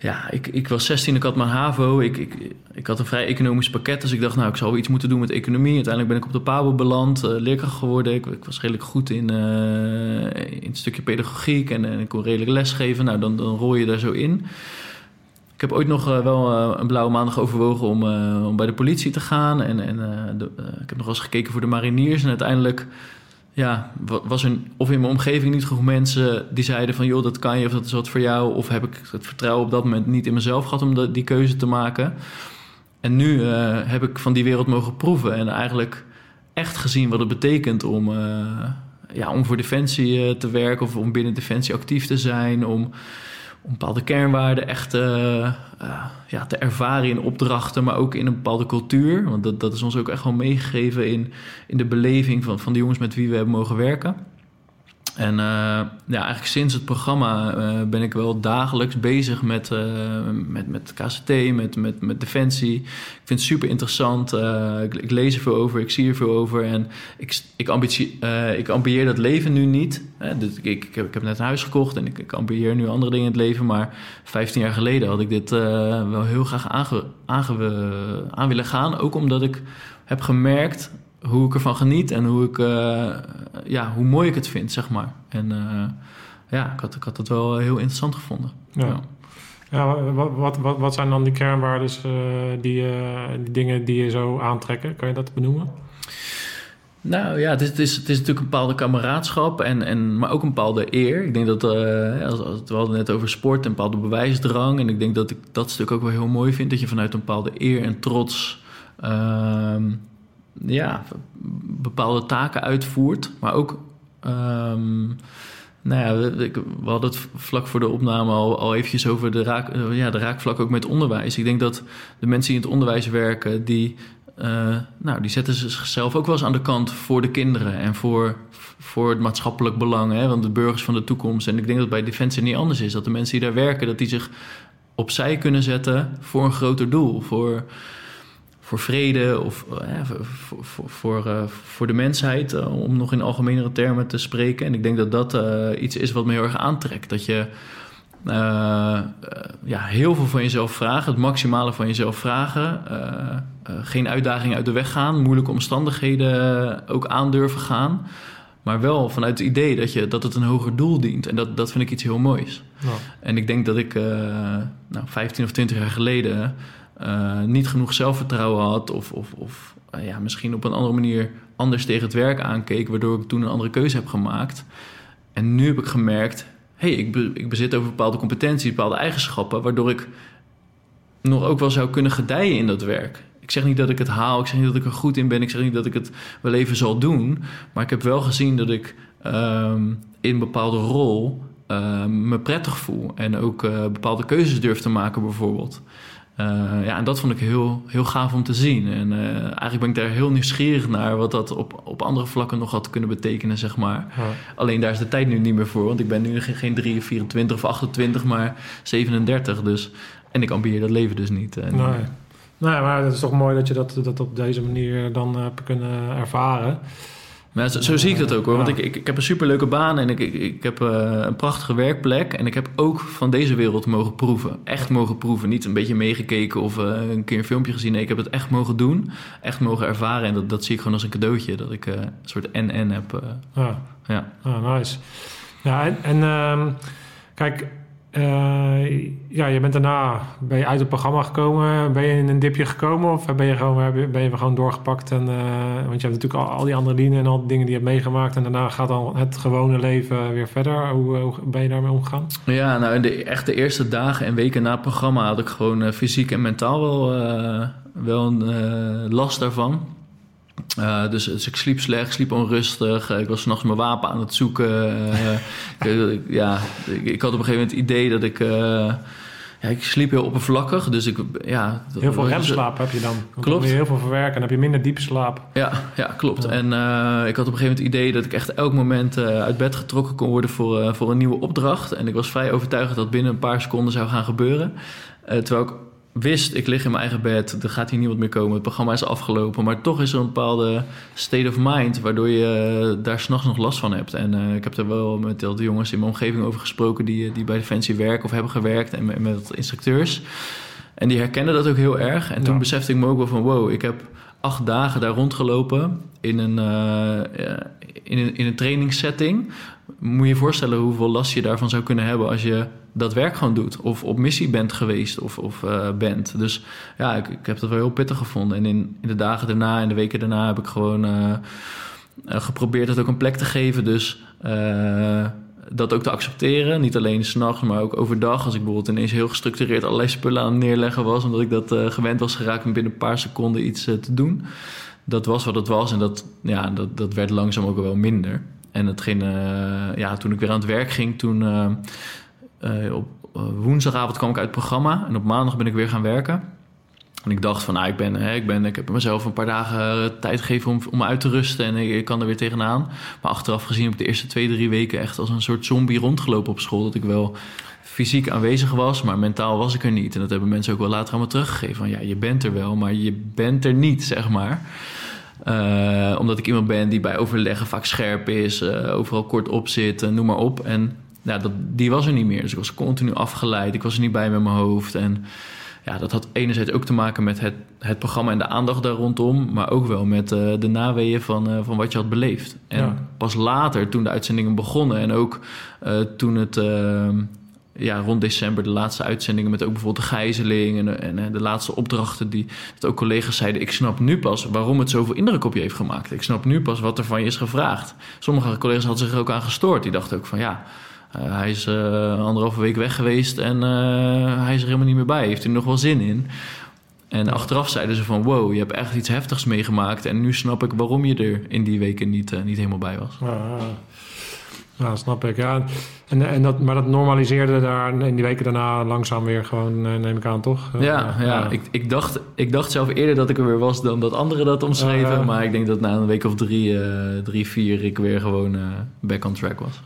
ja, ik, ik was 16, ik had mijn HAVO. Ik, ik, ik had een vrij economisch pakket. Dus ik dacht, nou, ik zou iets moeten doen met economie. Uiteindelijk ben ik op de PABO beland, uh, leerkracht geworden. Ik, ik, was redelijk goed in, uh, in het stukje pedagogiek en, en ik kon redelijk lesgeven. Nou, dan, dan rol je daar zo in. Ik heb ooit nog wel een blauwe maandag overwogen om, om bij de politie te gaan. En, en ik heb nog wel eens gekeken voor de mariniers. En uiteindelijk ja, was er of in mijn omgeving niet genoeg mensen die zeiden van joh, dat kan je of dat is wat voor jou. Of heb ik het vertrouwen op dat moment niet in mezelf gehad om die keuze te maken. En nu uh, heb ik van die wereld mogen proeven en eigenlijk echt gezien wat het betekent om, uh, ja, om voor Defensie uh, te werken of om binnen Defensie actief te zijn. Om om bepaalde kernwaarden echt uh, ja, te ervaren in opdrachten, maar ook in een bepaalde cultuur. Want dat, dat is ons ook echt wel meegegeven in, in de beleving van, van de jongens met wie we hebben mogen werken. En uh, ja, eigenlijk sinds het programma uh, ben ik wel dagelijks bezig met, uh, met, met KCT, met, met, met Defensie. Ik vind het super interessant. Ik, ik, lees er veel over, ik zie er veel over. En ik, ik, ambitie, ik ambieer dat leven nu niet. Dus ik, ik heb net een huis gekocht en ik, ik ambieer nu andere dingen in het leven. Maar 15 jaar geleden had ik dit wel heel graag aange, aange, aan willen gaan. Ook omdat ik heb gemerkt hoe ik ervan geniet en hoe, ik, uh, ja, hoe mooi ik het vind, zeg maar. En uh, ja, ik had, ik had het wel heel interessant gevonden. Ja. ja. ja wat, wat, wat, zijn dan die kernwaarden, uh, die, die dingen die je zo aantrekken? Kan je dat benoemen? Nou ja, het is, het is, het is natuurlijk een bepaalde kameraadschap, en, en, maar ook een bepaalde eer. Ik denk dat, uh, als, als, we hadden net over sport, een bepaalde bewijsdrang. En ik denk dat ik dat stuk ook wel heel mooi vind. Dat je vanuit een bepaalde eer en trots uh, ja, bepaalde taken uitvoert. Maar ook, um, nou ja, we, hadden het vlak voor de opname al, al eventjes over de, raak, ja, de raakvlak ook met onderwijs. Ik denk dat de mensen die in het onderwijs werken, die, uh, nou, die zetten zichzelf ook wel eens aan de kant voor de kinderen en voor, voor het maatschappelijk belang, hè, want de burgers van de toekomst. En ik denk dat bij Defensie niet anders is. Dat de mensen die daar werken, dat die zich opzij kunnen zetten voor een groter doel. Voor, voor vrede of uh, voor, voor, voor, voor, de mensheid, uh, om nog in algemenere termen te spreken. En ik denk dat dat iets is wat me heel erg aantrekt. Dat je ja, heel veel van jezelf vragen, het maximale van jezelf vragen. geen uitdagingen uit de weg gaan, moeilijke omstandigheden ook aandurven gaan. Maar wel vanuit het idee dat, je, dat het een hoger doel dient. En dat, dat vind ik iets heel moois. Ja. En ik denk dat ik nou, 15 of 20 jaar geleden uh, niet genoeg zelfvertrouwen had of, of, of uh, ja, misschien op een andere manier anders tegen het werk aankeek, waardoor ik toen een andere keuze heb gemaakt. En nu heb ik gemerkt, hé, hey, ik, be, ik bezit over bepaalde competenties, bepaalde eigenschappen, waardoor ik nog ook wel zou kunnen gedijen in dat werk. Ik zeg niet dat ik het haal, ik zeg niet dat ik er goed in ben, ik zeg niet dat ik het wel even zal doen, maar ik heb wel gezien dat ik um, in een bepaalde rol uh, me prettig voel en ook uh, bepaalde keuzes durf te maken, bijvoorbeeld. Uh, ja, en dat vond ik heel, heel gaaf om te zien. En uh, eigenlijk ben ik daar heel nieuwsgierig naar wat dat op, op andere vlakken nog had kunnen betekenen, zeg maar. Ja. Alleen daar is de tijd nu niet meer voor, want ik ben nu geen, geen 3, 24 of 28, maar 37. Dus, en ik ambieer dat leven dus niet. En, nee. nee, maar het is toch mooi dat je dat, dat op deze manier dan hebt kunnen ervaren. Maar zo, zie ik dat ook hoor. Want ik, ik, ik heb een superleuke baan en ik, ik, ik heb uh, een prachtige werkplek. En ik heb ook van deze wereld mogen proeven. Echt mogen proeven. Niet een beetje meegekeken of uh, een keer een filmpje gezien. Nee, ik heb het echt mogen doen. Echt mogen ervaren. En dat, dat zie ik gewoon als een cadeautje. Dat ik uh, een soort en-en heb. Ah. Ja. Ah, nice. Ja, en, en uh, kijk, ja, je bent daarna ben je uit het programma gekomen. Ben je in een dipje gekomen of ben je gewoon, ben je gewoon doorgepakt? En, uh, want je hebt natuurlijk al, al, die andere dingen en al die dingen die je hebt meegemaakt. En daarna gaat dan het gewone leven weer verder. Hoe, hoe ben je daarmee omgegaan? Ja, nou in de, echt de eerste dagen en weken na het programma had ik gewoon fysiek en mentaal wel, wel een last daarvan. Uh, dus, dus, ik sliep slecht, sliep onrustig. Uh, ik was s'nachts mijn wapen aan het zoeken. *laughs* Uh, ik, ja, ik, ik, had op een gegeven moment het idee dat ik... ja, ik sliep heel oppervlakkig, dus ik... Ja, heel veel remslaap heb je dan. Klopt. Dan je heel veel verwerken en heb je minder diepe slaap. Ja, ja klopt. En ik had op een gegeven moment het idee dat ik echt elk moment uit bed getrokken kon worden voor, voor een nieuwe opdracht. En ik was vrij overtuigd dat binnen een paar seconden zou gaan gebeuren. terwijl ik wist, ik lig in mijn eigen bed, er gaat hier niemand meer komen, het programma is afgelopen. Maar toch is er een bepaalde state of mind waardoor je daar s'nachts nog last van hebt. En uh, ik heb er wel met de jongens in mijn omgeving over gesproken die, die bij Defensie werken of hebben gewerkt en met, met instructeurs. En die herkennen dat ook heel erg. En toen besefte ik me ook wel van wow, ik heb acht dagen daar rondgelopen in een, uh, in een, in een trainingssetting. Moet je voorstellen hoeveel last je daarvan zou kunnen hebben als je dat werk gewoon doet. Of op missie bent geweest of, of uh, bent. Dus ja, ik, ik heb dat wel heel pittig gevonden. En in, in de dagen daarna en de weken daarna heb ik gewoon uh, geprobeerd het ook een plek te geven. Dus dat ook te accepteren. Niet alleen s'nachts, maar ook overdag. Als ik bijvoorbeeld ineens heel gestructureerd allerlei spullen aan het neerleggen was... omdat ik dat gewend was geraakt om binnen een paar seconden iets te doen. Dat was wat het was en dat, ja, dat, dat werd langzaam ook wel minder. En hetgeen, ja, toen ik weer aan het werk ging, toen uh, op uh, woensdagavond kwam ik uit het programma en op maandag ben ik weer gaan werken. En ik dacht van, nou, ik, ben, hè, ik, ben, ik heb mezelf een paar dagen eh, tijd gegeven om, om uit te rusten en ik, kan er weer tegenaan. Maar achteraf gezien heb de eerste twee, drie weken echt als een soort zombie rondgelopen op school. Dat ik wel fysiek aanwezig was, maar mentaal was ik er niet. En dat hebben mensen ook wel later aan me teruggegeven. Van ja, je bent er wel, maar je bent er niet, zeg maar. Uh, omdat ik iemand ben die bij overleggen vaak scherp is, uh, overal kort op zit, noem maar op. En ja, dat, die was er niet meer. Dus ik was continu afgeleid. Ik was er niet bij met mijn hoofd. En ja, dat had enerzijds ook te maken met het, het programma en de aandacht daar rondom. Maar ook wel met uh, de naweeën van, uh, van wat je had beleefd. En pas later, toen de uitzendingen begonnen en ook uh, toen het ja, rond december de laatste uitzendingen met ook bijvoorbeeld de gijzeling en, en, en, de laatste opdrachten die dat ook collega's zeiden, ik snap nu pas waarom het zoveel indruk op je heeft gemaakt. Ik snap nu pas wat er van je is gevraagd. Sommige collega's hadden zich er ook aan gestoord. Die dachten ook van ja, uh, hij is uh, anderhalve week weg geweest en uh, hij is er helemaal niet meer bij. Heeft hij er nog wel zin in? En achteraf zeiden ze van wow, je hebt echt iets heftigs meegemaakt. En nu snap ik waarom je er in die weken niet, niet helemaal bij was. Ja, snap ik. Ja. En, en dat, maar dat normaliseerde daar in die weken daarna langzaam weer gewoon, neem ik aan, toch? Ja, ja, ja. Ik, ik, dacht, ik dacht zelf eerder dat ik er weer was dan dat anderen dat omschreven. maar ik denk dat na een week of drie, drie vier ik weer gewoon back on track was.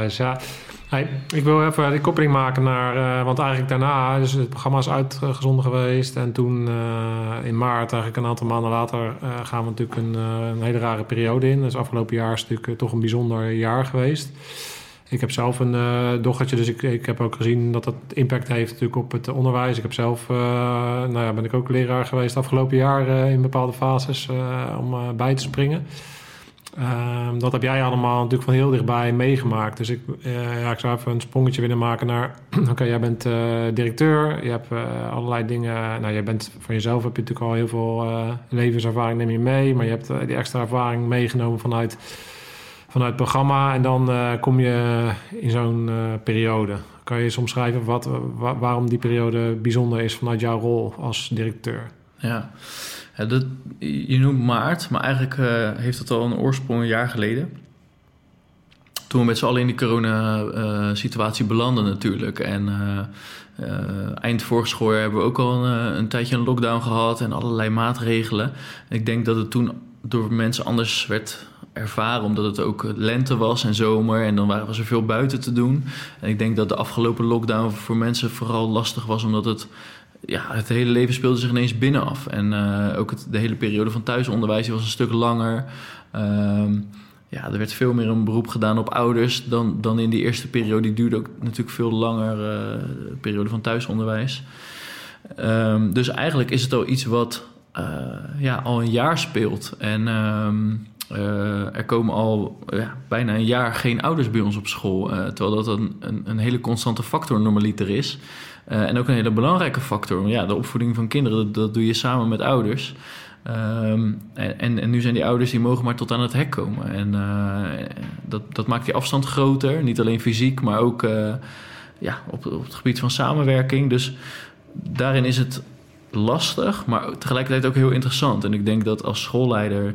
Nice, ja. Hey, ik wil even die koppeling maken naar, uh, want eigenlijk daarna is het programma is uitgezonden geweest. En toen uh, in maart, eigenlijk een aantal maanden later, uh, gaan we natuurlijk een, een, hele rare periode in. Dus afgelopen jaar is natuurlijk toch een bijzonder jaar geweest. Ik heb zelf een dochtertje, dus ik, ik heb ook gezien dat dat impact heeft natuurlijk op het onderwijs. Ik heb zelf, nou ja, ben ik ook leraar geweest afgelopen jaar in bepaalde fases om bij te springen. Um, dat heb jij allemaal natuurlijk van heel dichtbij meegemaakt. Dus ik, uh, ja, ik zou even een sprongetje willen maken naar... *clears throat* Oké, jij bent uh, directeur, je hebt uh, allerlei dingen... Nou, jij bent van jezelf heb je natuurlijk al heel veel levenservaring neem je mee... maar je hebt die extra ervaring meegenomen vanuit, vanuit het programma... en dan kom je in zo'n periode. Kan je eens omschrijven wat, waarom die periode bijzonder is vanuit jouw rol als directeur? Ja, dat, je noemt maart, maar eigenlijk uh, heeft het al een oorsprong een jaar geleden. Toen we met z'n allen in die corona-situatie belanden natuurlijk. En uh, eind vorig school hebben we ook al een, een, tijdje een lockdown gehad en allerlei maatregelen. ik denk dat het toen door mensen anders werd ervaren, omdat het ook lente was en zomer en dan waren we zoveel buiten te doen. En ik denk dat de afgelopen lockdown voor mensen vooral lastig was, omdat het ja, het hele leven speelde zich ineens binnenaf. En uh, ook het, de hele periode van thuisonderwijs was een stuk langer. Uh, ja, er werd veel meer een beroep gedaan op ouders dan, dan in die eerste periode. Die duurde ook natuurlijk veel langer, uh, de periode van thuisonderwijs. Um, dus eigenlijk is het al iets wat uh, ja, al een jaar speelt. En uh, er komen al ja, bijna een jaar geen ouders bij ons op school. terwijl dat een, een, een, hele constante factor normaliter is. En ook een hele belangrijke factor. Ja, de opvoeding van kinderen, dat, doe je samen met ouders. Um, en, en, nu zijn die ouders die mogen maar tot aan het hek komen. En uh, dat, dat maakt die afstand groter. Niet alleen fysiek, maar ook uh, ja, op, het gebied van samenwerking. Dus daarin is het lastig, maar tegelijkertijd ook heel interessant. En ik denk dat als schoolleider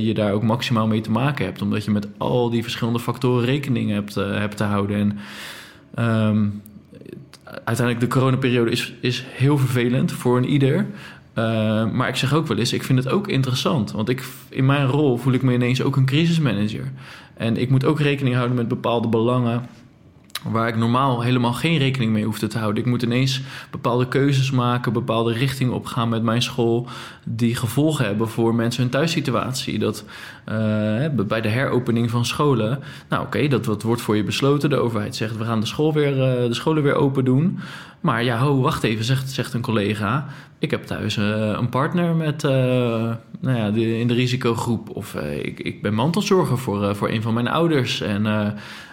je daar ook maximaal mee te maken hebt. Omdat je met al die verschillende factoren rekening hebt, hebt te houden. En um, uiteindelijk de coronaperiode is, is heel vervelend voor een ieder. Uh, maar ik zeg ook wel eens, ik vind het ook interessant. Want ik, in mijn rol voel ik me ineens ook een crisismanager. En ik moet ook rekening houden met bepaalde belangen waar ik normaal helemaal geen rekening mee hoefde te houden. Ik moet ineens bepaalde keuzes maken, bepaalde richtingen opgaan met mijn school, die gevolgen hebben voor mensen hun thuissituatie. Dat uh, bij de heropening van scholen, nou oké, dat, wordt voor je besloten. De overheid zegt we gaan de, school weer, uh, de scholen weer open doen. Maar ja, ho, wacht even, zegt, zegt een collega. Ik heb thuis uh, een partner met, nou ja, in de risicogroep. Of ik, ik ben mantelzorger voor, voor een van mijn ouders. En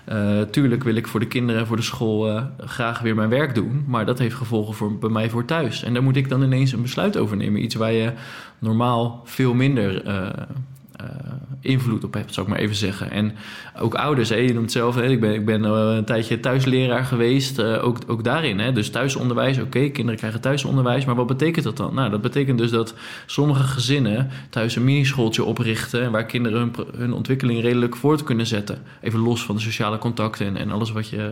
uh, tuurlijk wil ik voor de kinderen en voor de school uh, graag weer mijn werk doen. Maar dat heeft gevolgen voor, bij mij voor thuis. En daar moet ik dan ineens een besluit over nemen. Iets waar je normaal veel minder uh, invloed op hebt, zou ik maar even zeggen. En ook ouders, hè, je noemt zelf, hè, ik ben, ik ben uh, een tijdje thuisleraar geweest, uh, ook, ook daarin. Hè, dus thuisonderwijs, oké, kinderen krijgen thuisonderwijs, maar wat betekent dat dan? Nou, dat betekent dus dat sommige gezinnen thuis een minischooltje oprichten... waar kinderen hun, ontwikkeling redelijk voort kunnen zetten. Even los van de sociale contacten en, en alles wat je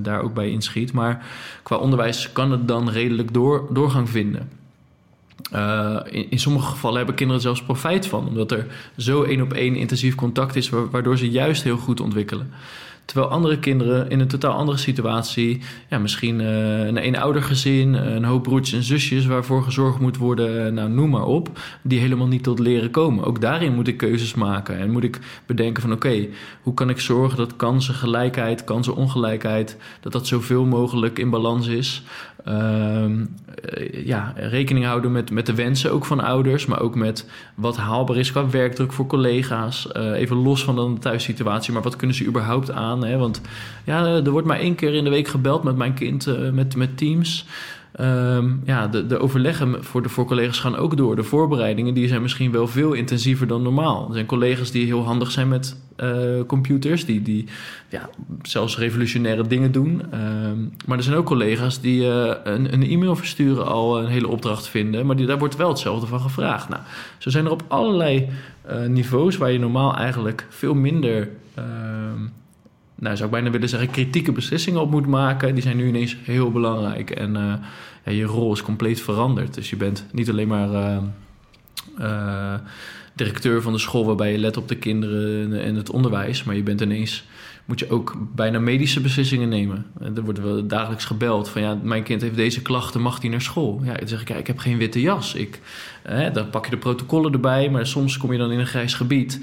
daar ook bij inschiet. Maar qua onderwijs kan het dan redelijk door, doorgang vinden. Uh, in, sommige gevallen hebben kinderen zelfs profijt van, omdat er zo één op één intensief contact is, waardoor ze juist heel goed ontwikkelen. Terwijl andere kinderen in een totaal andere situatie, ja, misschien uh, een eenoudergezin, een hoop broertjes en zusjes waarvoor gezorgd moet worden, nou noem maar op, die helemaal niet tot leren komen. Ook daarin moet ik keuzes maken en moet ik bedenken van oké, hoe kan ik zorgen dat kansengelijkheid, kansenongelijkheid, dat dat zoveel mogelijk in balans is. Uh, ja, rekening houden met, met de wensen ook van ouders, maar ook met wat haalbaar is qua werkdruk voor collega's. Uh, even los van dan de thuissituatie, maar wat kunnen ze überhaupt aan? Hè? Want ja, er wordt maar één keer in de week gebeld met mijn kind, uh, met, met teams. Um, ja, de, de overleggen voor, de, voor collega's gaan ook door. De voorbereidingen die zijn misschien wel veel intensiever dan normaal. Er zijn collega's die heel handig zijn met uh, computers, die, die ja, zelfs revolutionaire dingen doen. Um, maar er zijn ook collega's die uh, een, een, e-mail versturen al een hele opdracht vinden, maar die, daar wordt wel hetzelfde van gevraagd. Nou, zo zijn er op allerlei uh, niveaus waar je normaal eigenlijk veel minder nou, zou ik bijna willen zeggen, kritieke beslissingen op moet maken. Die zijn nu ineens heel belangrijk. En uh, ja, je rol is compleet veranderd. Dus je bent niet alleen maar uh, uh, directeur van de school waarbij je let op de kinderen en het onderwijs, maar je bent ineens moet je ook bijna medische beslissingen nemen. Er wordt wel dagelijks gebeld van ja, mijn kind heeft deze klachten, mag hij naar school? Ja, dan zeg ik, ja, ik heb geen witte jas. Ik, dan pak je de protocollen erbij, maar soms kom je dan in een grijs gebied.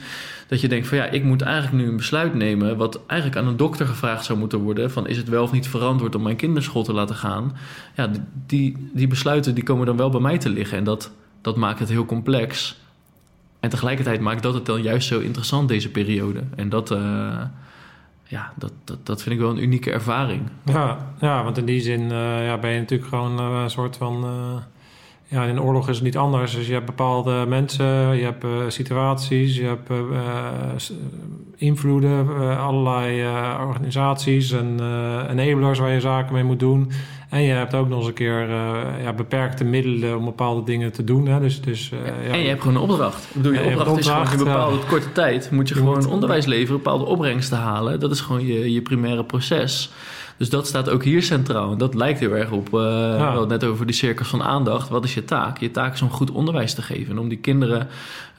Dat je denkt van ja, ik moet eigenlijk nu een besluit nemen, wat eigenlijk aan een dokter gevraagd zou moeten worden: van is het wel of niet verantwoord om mijn kinderschool te laten gaan? Ja, die, die besluiten die komen dan wel bij mij te liggen en dat, dat maakt het heel complex. En tegelijkertijd maakt dat het dan juist zo interessant, deze periode. En dat, uh, ja, dat, dat, dat vind ik wel een unieke ervaring. Ja, ja want in die zin uh, ja, ben je natuurlijk gewoon uh, een soort van. Uh, ja, in oorlog is het niet anders. Dus je hebt bepaalde mensen, je hebt situaties, je hebt invloeden, allerlei organisaties en enablers waar je zaken mee moet doen. En je hebt ook nog eens een keer uh, ja, beperkte middelen om bepaalde dingen te doen. Hè? Dus, dus, ja. En je hebt gewoon een opdracht. Ik bedoel, je, opdracht, opdracht, is gewoon in een bepaalde korte tijd moet je, je gewoon moet, onderwijs leveren, bepaalde opbrengsten halen. Dat is gewoon je, je primaire proces. Dus dat staat ook hier centraal. En dat lijkt heel erg op, uh, ja. net over die cirkels van aandacht. Wat is je taak? Je taak is om goed onderwijs te geven en om die kinderen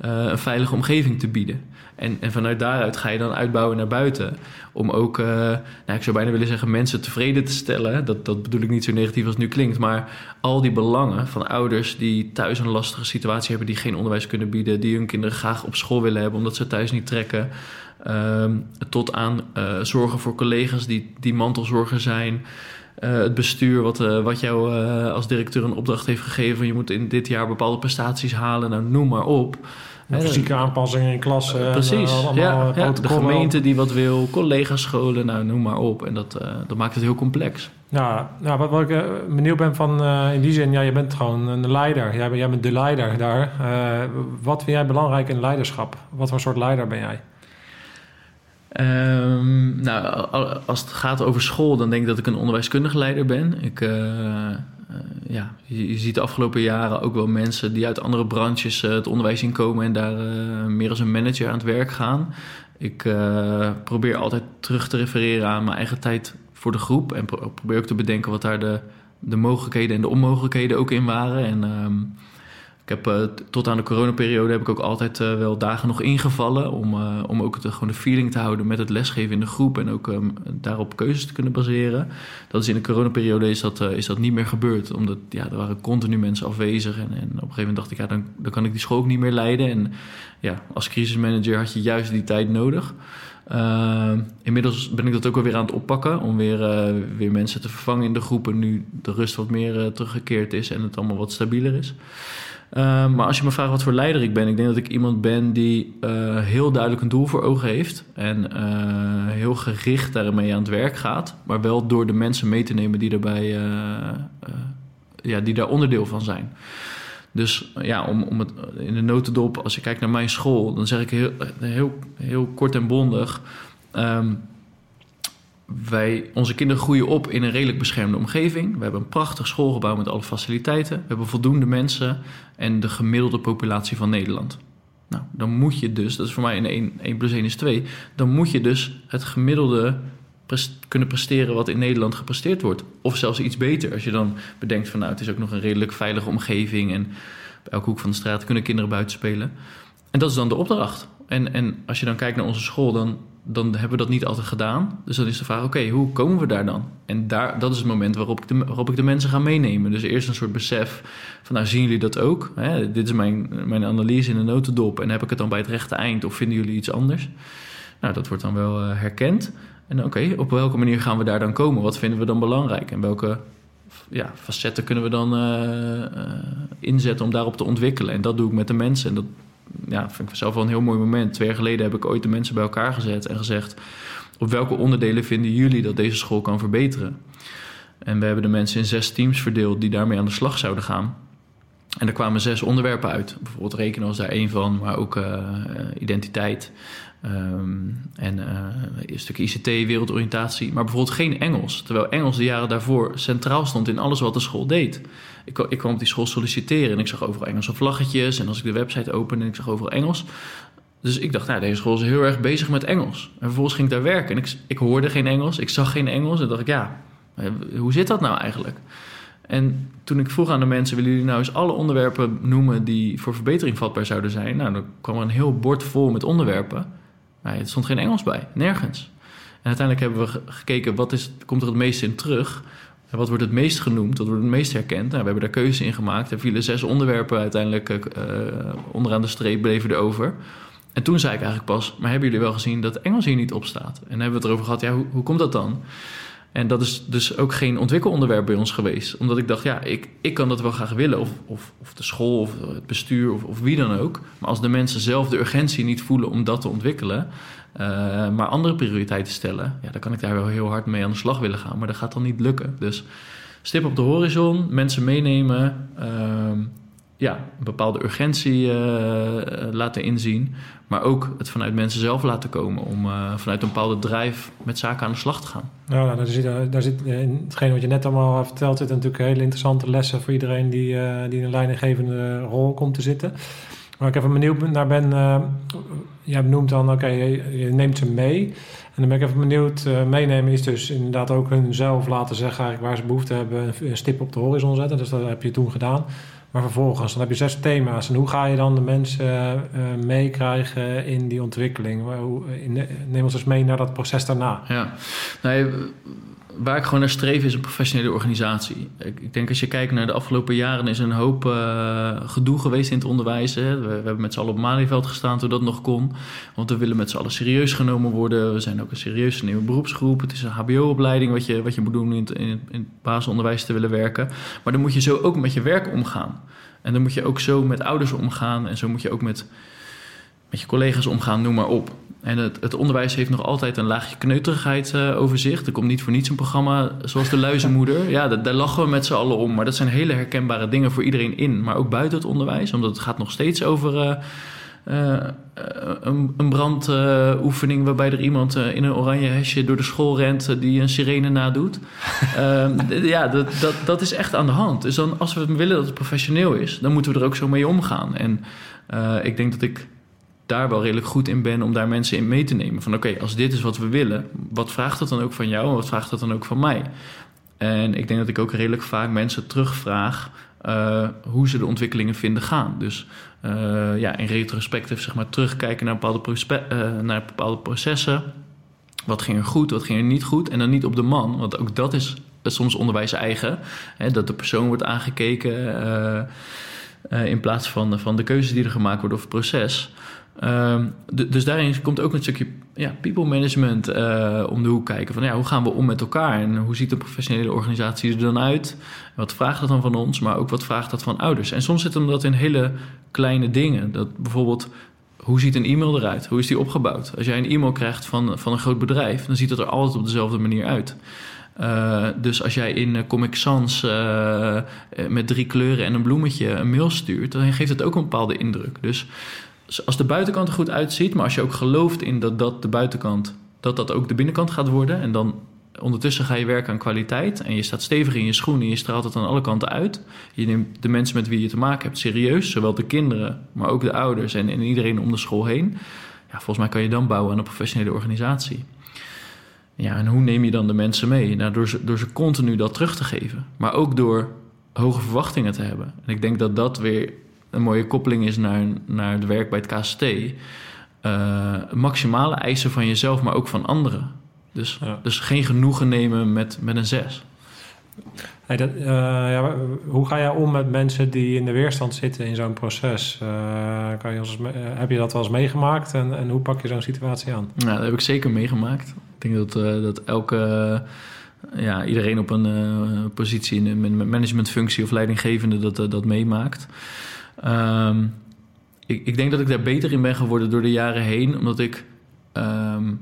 uh, een veilige omgeving te bieden. En, en vanuit daaruit ga je dan uitbouwen naar buiten. Om ook, uh, nou, ik zou bijna willen zeggen, mensen tevreden te stellen. Dat, dat bedoel ik niet zo negatief als het nu klinkt. Maar al die belangen van ouders die thuis een lastige situatie hebben, die geen onderwijs kunnen bieden, die hun kinderen graag op school willen hebben omdat ze thuis niet trekken. Uh, tot aan uh, zorgen voor collega's die, die mantelzorger zijn. Uh, het bestuur, wat, wat jou als directeur een opdracht heeft gegeven. Je moet in dit jaar bepaalde prestaties halen. Nou, noem maar op. fysieke aanpassingen in klassen. Precies. ja, ja, de gemeente die wat wil, collega-scholen, nou, noem maar op. En dat, dat maakt het heel complex. Ja, nou, wat, wat ik benieuwd ben van in die zin, ja, je bent gewoon een leider. Jij, jij bent de leider daar. wat vind jij belangrijk in leiderschap? Wat voor soort leider ben jij? Um, nou, als het gaat over school, dan denk ik dat ik een onderwijskundige leider ben. Ik, uh, ja, je, ziet de afgelopen jaren ook wel mensen die uit andere branches uh, het onderwijs inkomen en daar meer als een manager aan het werk gaan. Ik probeer altijd terug te refereren aan mijn eigen tijd voor de groep en pro probeer ook te bedenken wat daar de, de mogelijkheden en de onmogelijkheden ook in waren. En um, ik heb uh, tot aan de coronaperiode heb ik ook altijd uh, wel dagen nog ingevallen. Om, uh, om ook de, gewoon de feeling te houden met het lesgeven in de groep. En ook um, daarop keuzes te kunnen baseren. Dat is in de coronaperiode is dat, is dat niet meer gebeurd. Omdat ja, er waren continu mensen afwezig. En, en op een gegeven moment dacht ik, ja, dan, dan kan ik die school ook niet meer leiden. En ja, als crisismanager had je juist die tijd nodig. inmiddels ben ik dat ook alweer aan het oppakken. Om weer, weer mensen te vervangen in de groepen. Nu de rust wat meer teruggekeerd is en het allemaal wat stabieler is. Uh, maar als je me vraagt wat voor leider ik ben, ik denk dat ik iemand ben die uh, heel duidelijk een doel voor ogen heeft en uh, heel gericht daarmee aan het werk gaat, maar wel door de mensen mee te nemen die daarbij, ja, die daar onderdeel van zijn. Dus ja, om, om het in de notendop, als je kijkt naar mijn school, dan zeg ik heel, heel, heel kort en bondig. Um, wij, onze kinderen groeien op in een redelijk beschermde omgeving. We hebben een prachtig schoolgebouw met alle faciliteiten. We hebben voldoende mensen en de gemiddelde populatie van Nederland. Nou, dan moet je dus, dat is voor mij een 1, 1 plus 1 is 2, dan moet je dus het gemiddelde kunnen presteren wat in Nederland gepresteerd wordt. Of zelfs iets beter. Als je dan bedenkt van nou, het is ook nog een redelijk veilige omgeving en op elke hoek van de straat kunnen kinderen buiten spelen. En dat is dan de opdracht. En, en als je dan kijkt naar onze school, dan dan hebben we dat niet altijd gedaan. Dus dan is de vraag, oké, hoe komen we daar dan? En daar, dat is het moment waarop ik, de, waarop ik de mensen ga meenemen. Dus eerst een soort besef van, nou zien jullie dat ook? Hè? Dit is mijn, mijn analyse in een notendop. En heb ik het dan bij het rechte eind of vinden jullie iets anders? Nou, dat wordt dan wel uh, herkend. En oké, op welke manier gaan we daar dan komen? Wat vinden we dan belangrijk? En welke ja, facetten kunnen we dan uh, uh, inzetten om daarop te ontwikkelen? En dat doe ik met de mensen. En dat ja, vind ik zelf wel een heel mooi moment. Twee jaar geleden heb ik ooit de mensen bij elkaar gezet en gezegd: op welke onderdelen vinden jullie dat deze school kan verbeteren? En we hebben de mensen in zes teams verdeeld die daarmee aan de slag zouden gaan. En er kwamen zes onderwerpen uit. Bijvoorbeeld rekenen was daar één van, maar ook uh, identiteit. Um, en uh, een stuk ICT, wereldoriëntatie. Maar bijvoorbeeld geen Engels. Terwijl Engels de jaren daarvoor centraal stond in alles wat de school deed. Ik, ik kwam op die school solliciteren en ik zag overal Engelse vlaggetjes. En als ik de website opende en ik zag overal Engels. Dus ik dacht, nou, deze school is heel erg bezig met Engels. En vervolgens ging ik daar werken en ik, ik hoorde geen Engels. Ik zag geen Engels en dacht ik, ja, hoe zit dat nou eigenlijk? En toen ik vroeg aan de mensen, willen jullie nou eens alle onderwerpen noemen die voor verbetering vatbaar zouden zijn? Nou, dan kwam er een heel bord vol met onderwerpen. Maar er stond geen Engels bij, nergens. En uiteindelijk hebben we gekeken, wat is, komt er het meest in terug? En wat wordt het meest genoemd? Wat wordt het meest herkend? Nou, we hebben daar keuzes in gemaakt. Er vielen zes onderwerpen uiteindelijk uh, onderaan de streep bleven er over. En toen zei ik eigenlijk pas, maar hebben jullie wel gezien dat Engels hier niet op staat? En dan hebben we het erover gehad, ja, hoe, hoe komt dat dan? En dat is dus ook geen ontwikkelonderwerp bij ons geweest. Omdat ik dacht, ja, ik, ik kan dat wel graag willen. Of, of, of de school, of het bestuur, of, of wie dan ook. Maar als de mensen zelf de urgentie niet voelen om dat te ontwikkelen... Uh, maar andere prioriteiten stellen... ja, dan kan ik daar wel heel hard mee aan de slag willen gaan. Maar dat gaat dan niet lukken. Dus stip op de horizon, mensen meenemen... Uh, ja, een bepaalde urgentie uh, laten inzien. Maar ook het vanuit mensen zelf laten komen om uh, vanuit een bepaalde drijf met zaken aan de slag te gaan. Nou, nou daar zit, daar zit in hetgeen wat je net allemaal vertelt, zitten natuurlijk hele interessante lessen voor iedereen die, die in een leidinggevende rol komt te zitten. Waar ik even benieuwd naar ben, uh, jij noemt dan, oké, je, neemt ze mee. En dan ben ik even benieuwd, meenemen is dus inderdaad ook hun zelf laten zeggen eigenlijk waar ze behoefte hebben, een stip op de horizon zetten. Dus dat heb je toen gedaan. Maar vervolgens, dan heb je zes thema's. En hoe ga je dan de mensen uh, meekrijgen in die ontwikkeling? Hoe, neem ons eens mee naar dat proces daarna. Ja, waar ik gewoon naar streef is een professionele organisatie. Ik, ik, denk als je kijkt naar de afgelopen jaren... is er een hoop uh, gedoe geweest in het onderwijs. We, we, hebben met z'n allen op Malieveld gestaan toen dat nog kon. Want we willen met z'n allen serieus genomen worden. We zijn ook een serieuze nieuwe beroepsgroep. Het is een hbo-opleiding wat je, wat je moet doen in in, in het basisonderwijs te willen werken. Maar dan moet je zo ook met je werk omgaan. En dan moet je ook zo met ouders omgaan. En zo moet je ook met, met je collega's omgaan, noem maar op. En het, het, onderwijs heeft nog altijd een laagje kneuterigheid uh, over zich. Er komt niet voor niets een programma zoals De Luizenmoeder. *laughs* Ja, daar, daar lachen we met z'n allen om. Maar dat zijn hele herkenbare dingen voor iedereen in. Maar ook buiten het onderwijs. Omdat het gaat nog steeds over uh, uh, een, een brandoefening... waarbij er iemand in een oranje hesje door de school rent... die een sirene nadoet. *laughs* Ehm, ja, dat, dat, dat is echt aan de hand. Dus dan, als we willen dat het professioneel is... dan moeten we er ook zo mee omgaan. En ik denk dat ik daar wel redelijk goed in ben om daar mensen in mee te nemen. Van oké, als dit is wat we willen, wat vraagt dat dan ook van jou en wat vraagt dat dan ook van mij? En ik denk dat ik ook redelijk vaak mensen terugvraag uh, hoe ze de ontwikkelingen vinden gaan. Dus uh, ja, in retrospectief zeg maar terugkijken naar bepaalde, uh, naar bepaalde processen. Wat ging er goed, wat ging er niet goed? En dan niet op de man, want ook dat is soms onderwijs eigen. Hè, dat de persoon wordt aangekeken in plaats van, van de keuzes die er gemaakt worden of het proces. Ehm, dus daarin komt ook een stukje ja, people management uh, om de hoek kijken. Van ja, hoe gaan we om met elkaar en hoe ziet een professionele organisatie er dan uit? Wat vraagt dat dan van ons, maar ook wat vraagt dat van ouders? En soms zit dat in hele kleine dingen. Dat bijvoorbeeld, hoe ziet een e-mail eruit? Hoe is die opgebouwd? Als jij een e-mail krijgt van, van een groot bedrijf, dan ziet het er altijd op dezelfde manier uit. Uh, dus als jij in Comic Sans met drie kleuren en een bloemetje een mail stuurt, dan geeft het ook een bepaalde indruk. Dus als de buitenkant er goed uitziet, maar als je ook gelooft in dat dat de buitenkant, dat dat ook de binnenkant gaat worden. En dan ondertussen ga je werken aan kwaliteit en je staat stevig in je schoenen en je straalt het aan alle kanten uit. Je neemt de mensen met wie je te maken hebt serieus, zowel de kinderen, maar ook de ouders en, en iedereen om de school heen. Ja, volgens mij kan je dan bouwen aan een professionele organisatie. Ja, en hoe neem je dan de mensen mee? Nou, door, ze, door ze continu dat terug te geven, maar ook door hoge verwachtingen te hebben. En ik denk dat dat weer een mooie koppeling is naar, naar het werk bij het KST. Uh, eh, maximale eisen van jezelf, maar ook van anderen. Dus, dus geen genoegen nemen met, met een zes. Hey, dat, uh, ja, hoe ga jij om met mensen die in de weerstand zitten in zo'n proces? Uh, kan je ons, heb je dat wel eens meegemaakt en, en hoe pak je zo'n situatie aan? Ja, dat heb ik zeker meegemaakt. Ik denk dat, dat elke, ja, iedereen op een positie in een managementfunctie of leidinggevende dat, dat meemaakt. Um, ik, ik, denk dat ik daar beter in ben geworden door de jaren heen, omdat ik um,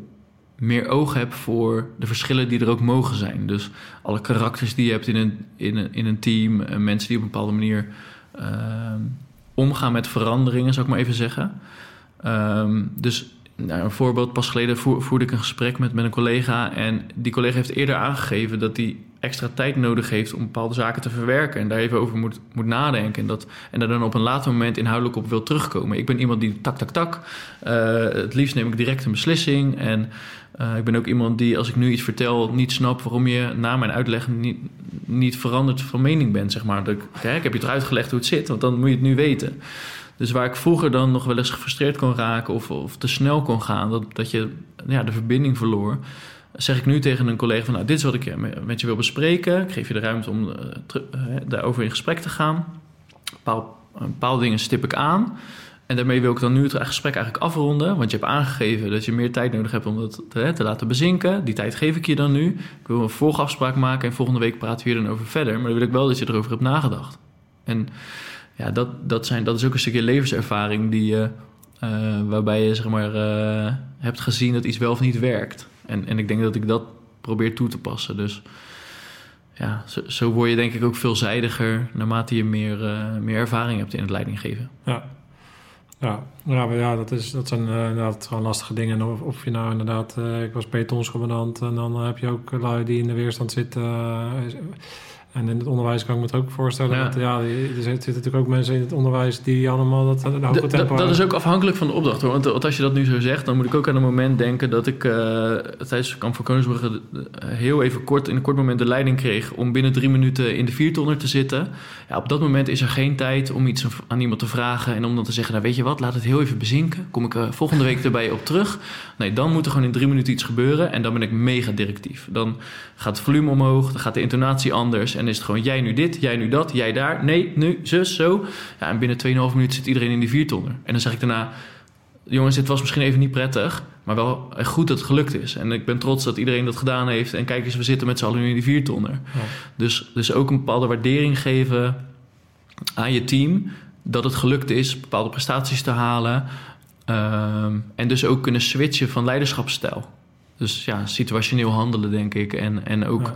meer oog heb voor de verschillen die er ook mogen zijn. Dus alle karakters die je hebt in een, in een, in een team, en mensen die op een bepaalde manier um, omgaan met veranderingen, zou ik maar even zeggen. dus nou, een voorbeeld, pas geleden voerde ik een gesprek met, met een collega. En die collega heeft eerder aangegeven dat hij extra tijd nodig heeft om bepaalde zaken te verwerken. En daar even over moet, moet nadenken. En, dat, en daar dan op een later moment inhoudelijk op wil terugkomen. Ik ben iemand die tak, tak, tak. Uh, het liefst neem ik direct een beslissing. En uh, ik ben ook iemand die, als ik nu iets vertel, niet snap waarom je na mijn uitleg niet, niet veranderd van mening bent. Zeg maar. Dat, kijk, ik heb je toch uitgelegd hoe het zit, want dan moet je het nu weten. Dus waar ik vroeger dan nog wel eens gefrustreerd kon raken of, of te snel kon gaan, dat, dat je ja, de verbinding verloor, zeg ik nu tegen een collega van, nou, dit is wat ik eh, met je wil bespreken. Ik geef je de ruimte om uh, daarover in gesprek te gaan. Bepaal, bepaalde dingen stip ik aan. En daarmee wil ik dan nu het gesprek eigenlijk afronden. Want je hebt aangegeven dat je meer tijd nodig hebt om dat te, te, laten bezinken. Die tijd geef ik je dan nu. Ik wil een volgafspraak maken en volgende week praten we hier dan over verder. Maar dan wil ik wel dat je erover hebt nagedacht. En ja, dat, dat, zijn, dat is ook een stukje levenservaring die waarbij je zeg maar, hebt gezien dat iets wel of niet werkt. En, en ik denk dat ik dat probeer toe te passen. Dus ja, zo, zo word je denk ik ook veelzijdiger naarmate je meer, uh, meer ervaring hebt in het leidinggeven. Ja. Ja, maar ja dat, is, dat zijn inderdaad gewoon lastige dingen. Of, of je nou inderdaad, ik was pelotonscommandant en dan heb je ook lui die in de weerstand zitten En in het onderwijs kan ik me het ook voorstellen. Ja. Dat, ja, er zitten natuurlijk ook mensen in het onderwijs die allemaal dat een hoge tempo Dat is ook afhankelijk van de opdracht hoor. Want, als je dat nu zo zegt, dan moet ik ook aan een moment denken dat ik uh, tijdens Kamp van Koningsbrugge heel even kort in een kort moment de leiding kreeg om binnen drie minuten in de viertonner te zitten. Ja, op dat moment is er geen tijd om iets aan iemand te vragen en om dan te zeggen, nou weet je wat, laat het heel even bezinken. Kom ik uh, volgende week erbij op terug. Nee, dan moet er gewoon in drie minuten iets gebeuren en dan ben ik mega directief. Dan gaat het volume omhoog, dan gaat de intonatie anders en is het gewoon jij nu dit, jij nu dat, jij daar, nee, nu, zus, zo. Ja, en binnen 2,5 minuten zit iedereen in die viertonner. En dan zeg ik daarna, jongens, dit was misschien even niet prettig, maar wel echt goed dat het gelukt is. En ik ben trots dat iedereen dat gedaan heeft. En kijk eens, we zitten met z'n allen nu in die viertonner. Ja. Dus, dus ook een bepaalde waardering geven aan je team dat het gelukt is bepaalde prestaties te halen. Ehm, en dus ook kunnen switchen van leiderschapsstijl. Dus ja, situationeel handelen, denk ik. En, en ook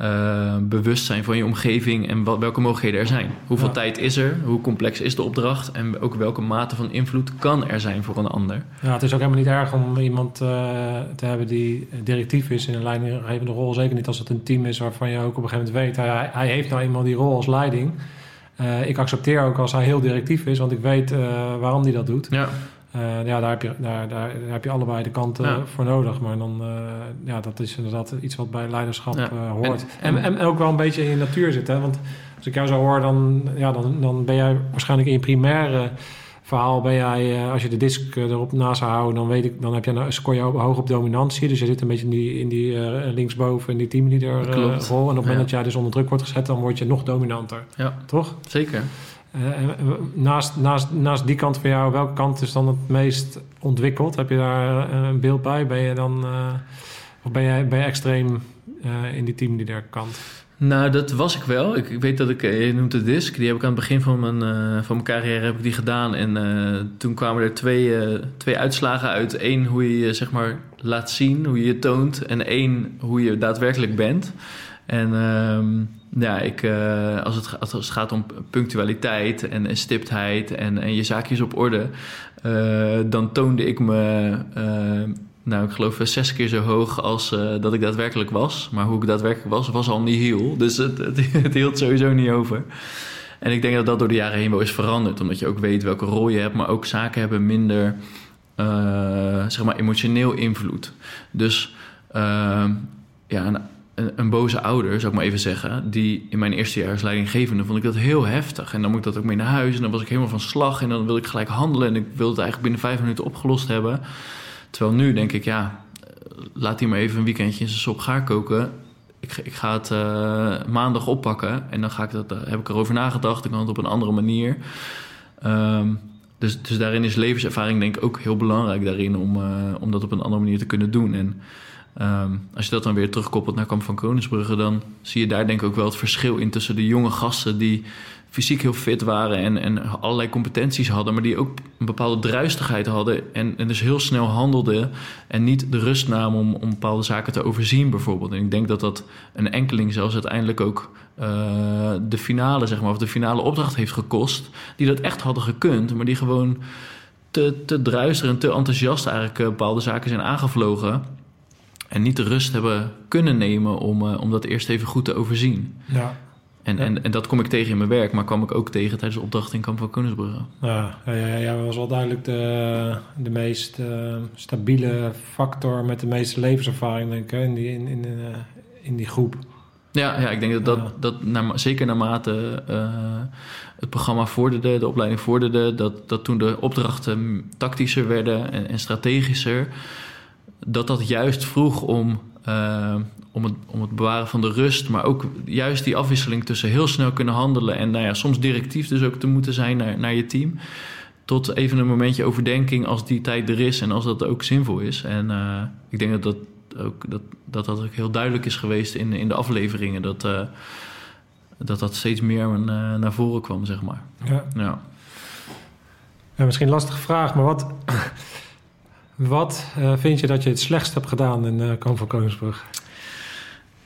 uh, bewust zijn van je omgeving en wat, welke mogelijkheden er zijn. Hoeveel tijd is er? Hoe complex is de opdracht? En ook welke mate van invloed kan er zijn voor een ander? Ja, het is ook helemaal niet erg om iemand uh, te hebben die directief is in een leidinggevende rol. Zeker niet als het een team is waarvan je ook op een gegeven moment weet... hij, hij heeft nou eenmaal die rol als leiding... Uh, ik accepteer ook als hij heel directief is, want ik weet waarom hij dat doet. Ja. Uh, ja, daar heb, je, daar, daar, heb je allebei de kanten voor nodig. Maar dan, uh, ja, dat is inderdaad iets wat bij leiderschap uh, hoort. En, en, en, ook wel een beetje in je natuur zit. Hè? Want als ik jou zo hoor, dan, ja, dan, dan ben jij waarschijnlijk in je primaire verhaal... ben jij, als je de disc erop naast zou houden... dan, weet ik, dan heb je, scoor je hoog op dominantie. Dus je zit een beetje in die, in die linksboven... in die teamleader rol. En op het moment dat jij dus onder druk wordt gezet... dan word je nog dominanter. Ja, toch? Zeker. Uh, naast, naast, naast die kant van jou, welke kant is dan het meest ontwikkeld? Heb je daar een beeld bij? Ben je dan, of ben jij, ben extreem in die teamleader kant? Nou, dat was ik wel. Ik, ik weet dat ik, je noemt de disc, die heb ik aan het begin van mijn, van mijn carrière heb ik die gedaan. En toen kwamen er twee, twee uitslagen uit. Eén, hoe je je zeg maar laat zien, hoe je je toont. En één, hoe je daadwerkelijk bent. En ehm, ja, ik, uh, als, het, als het gaat om punctualiteit en, stiptheid en, en je zaakjes op orde, uh, dan toonde ik me, uh, nou, ik geloof zes keer zo hoog als dat ik daadwerkelijk was. Maar hoe ik daadwerkelijk was, was al niet heel. Dus het, *laughs* het, hield sowieso niet over. En ik denk dat dat door de jaren heen wel is veranderd, omdat je ook weet welke rol je hebt, maar ook zaken hebben minder, zeg maar, emotioneel invloed. Dus ja, een, boze ouder, zou ik maar even zeggen, die in mijn eerste jaar als leidinggevende vond ik dat heel heftig. En dan moet ik dat ook mee naar huis en dan was ik helemaal van slag en dan wilde ik gelijk handelen en ik wilde het eigenlijk binnen vijf minuten opgelost hebben. Terwijl nu denk ik, ja, laat hij maar even een weekendje in zijn sop gaar koken. Ik, ik ga het uh, maandag oppakken en dan ga ik dat, uh, heb ik erover nagedacht. Ik kan het op een andere manier. Um, dus, dus daarin is levenservaring denk ik ook heel belangrijk daarin om, om dat op een andere manier te kunnen doen. En Um, als je dat dan weer terugkoppelt naar Kamp van Koningsbrugge, dan zie je daar denk ik ook wel het verschil in tussen de jonge gasten die fysiek heel fit waren en, en allerlei competenties hadden, maar die ook een bepaalde druistigheid hadden en, en dus heel snel handelden en niet de rust namen om, om bepaalde zaken te overzien bijvoorbeeld. En ik denk dat dat een enkeling zelfs uiteindelijk ook uh, de finale, zeg maar, of de finale opdracht heeft gekost, die dat echt hadden gekund, maar die gewoon te, te druister en te enthousiast eigenlijk uh, bepaalde zaken zijn aangevlogen. En niet de rust hebben kunnen nemen om, uh, om dat eerst even goed te overzien. Ja. En, en, en dat kom ik tegen in mijn werk, maar kwam ik ook tegen tijdens de opdracht in Kamp van Koningsbrugge. Ja, ja, ja, ja, was wel duidelijk de, de meest uh, stabiele factor met de meeste levenservaring, denk ik, in die, in, in, uh, in die groep. Ja, ja, ik denk dat dat, dat naar, zeker naarmate uh, het programma vorderde, de opleiding vorderde, dat, dat toen de opdrachten tactischer werden en, en strategischer, dat dat juist vroeg om, uh, om, het, om het bewaren van de rust, maar ook juist die afwisseling tussen heel snel kunnen handelen en nou ja, soms directief dus ook te moeten zijn naar, naar je team. Tot even een momentje overdenking als die tijd er is en als dat ook zinvol is. En uh, ik denk dat dat ook, dat, dat, dat ook heel duidelijk is geweest in, in de afleveringen. Dat, uh, dat dat steeds meer naar voren kwam, zeg maar. Ja. ja. ja misschien een lastige vraag, maar wat, wat uh, vind je dat je het slechtst hebt gedaan in uh, Kamp van Koningsbrug?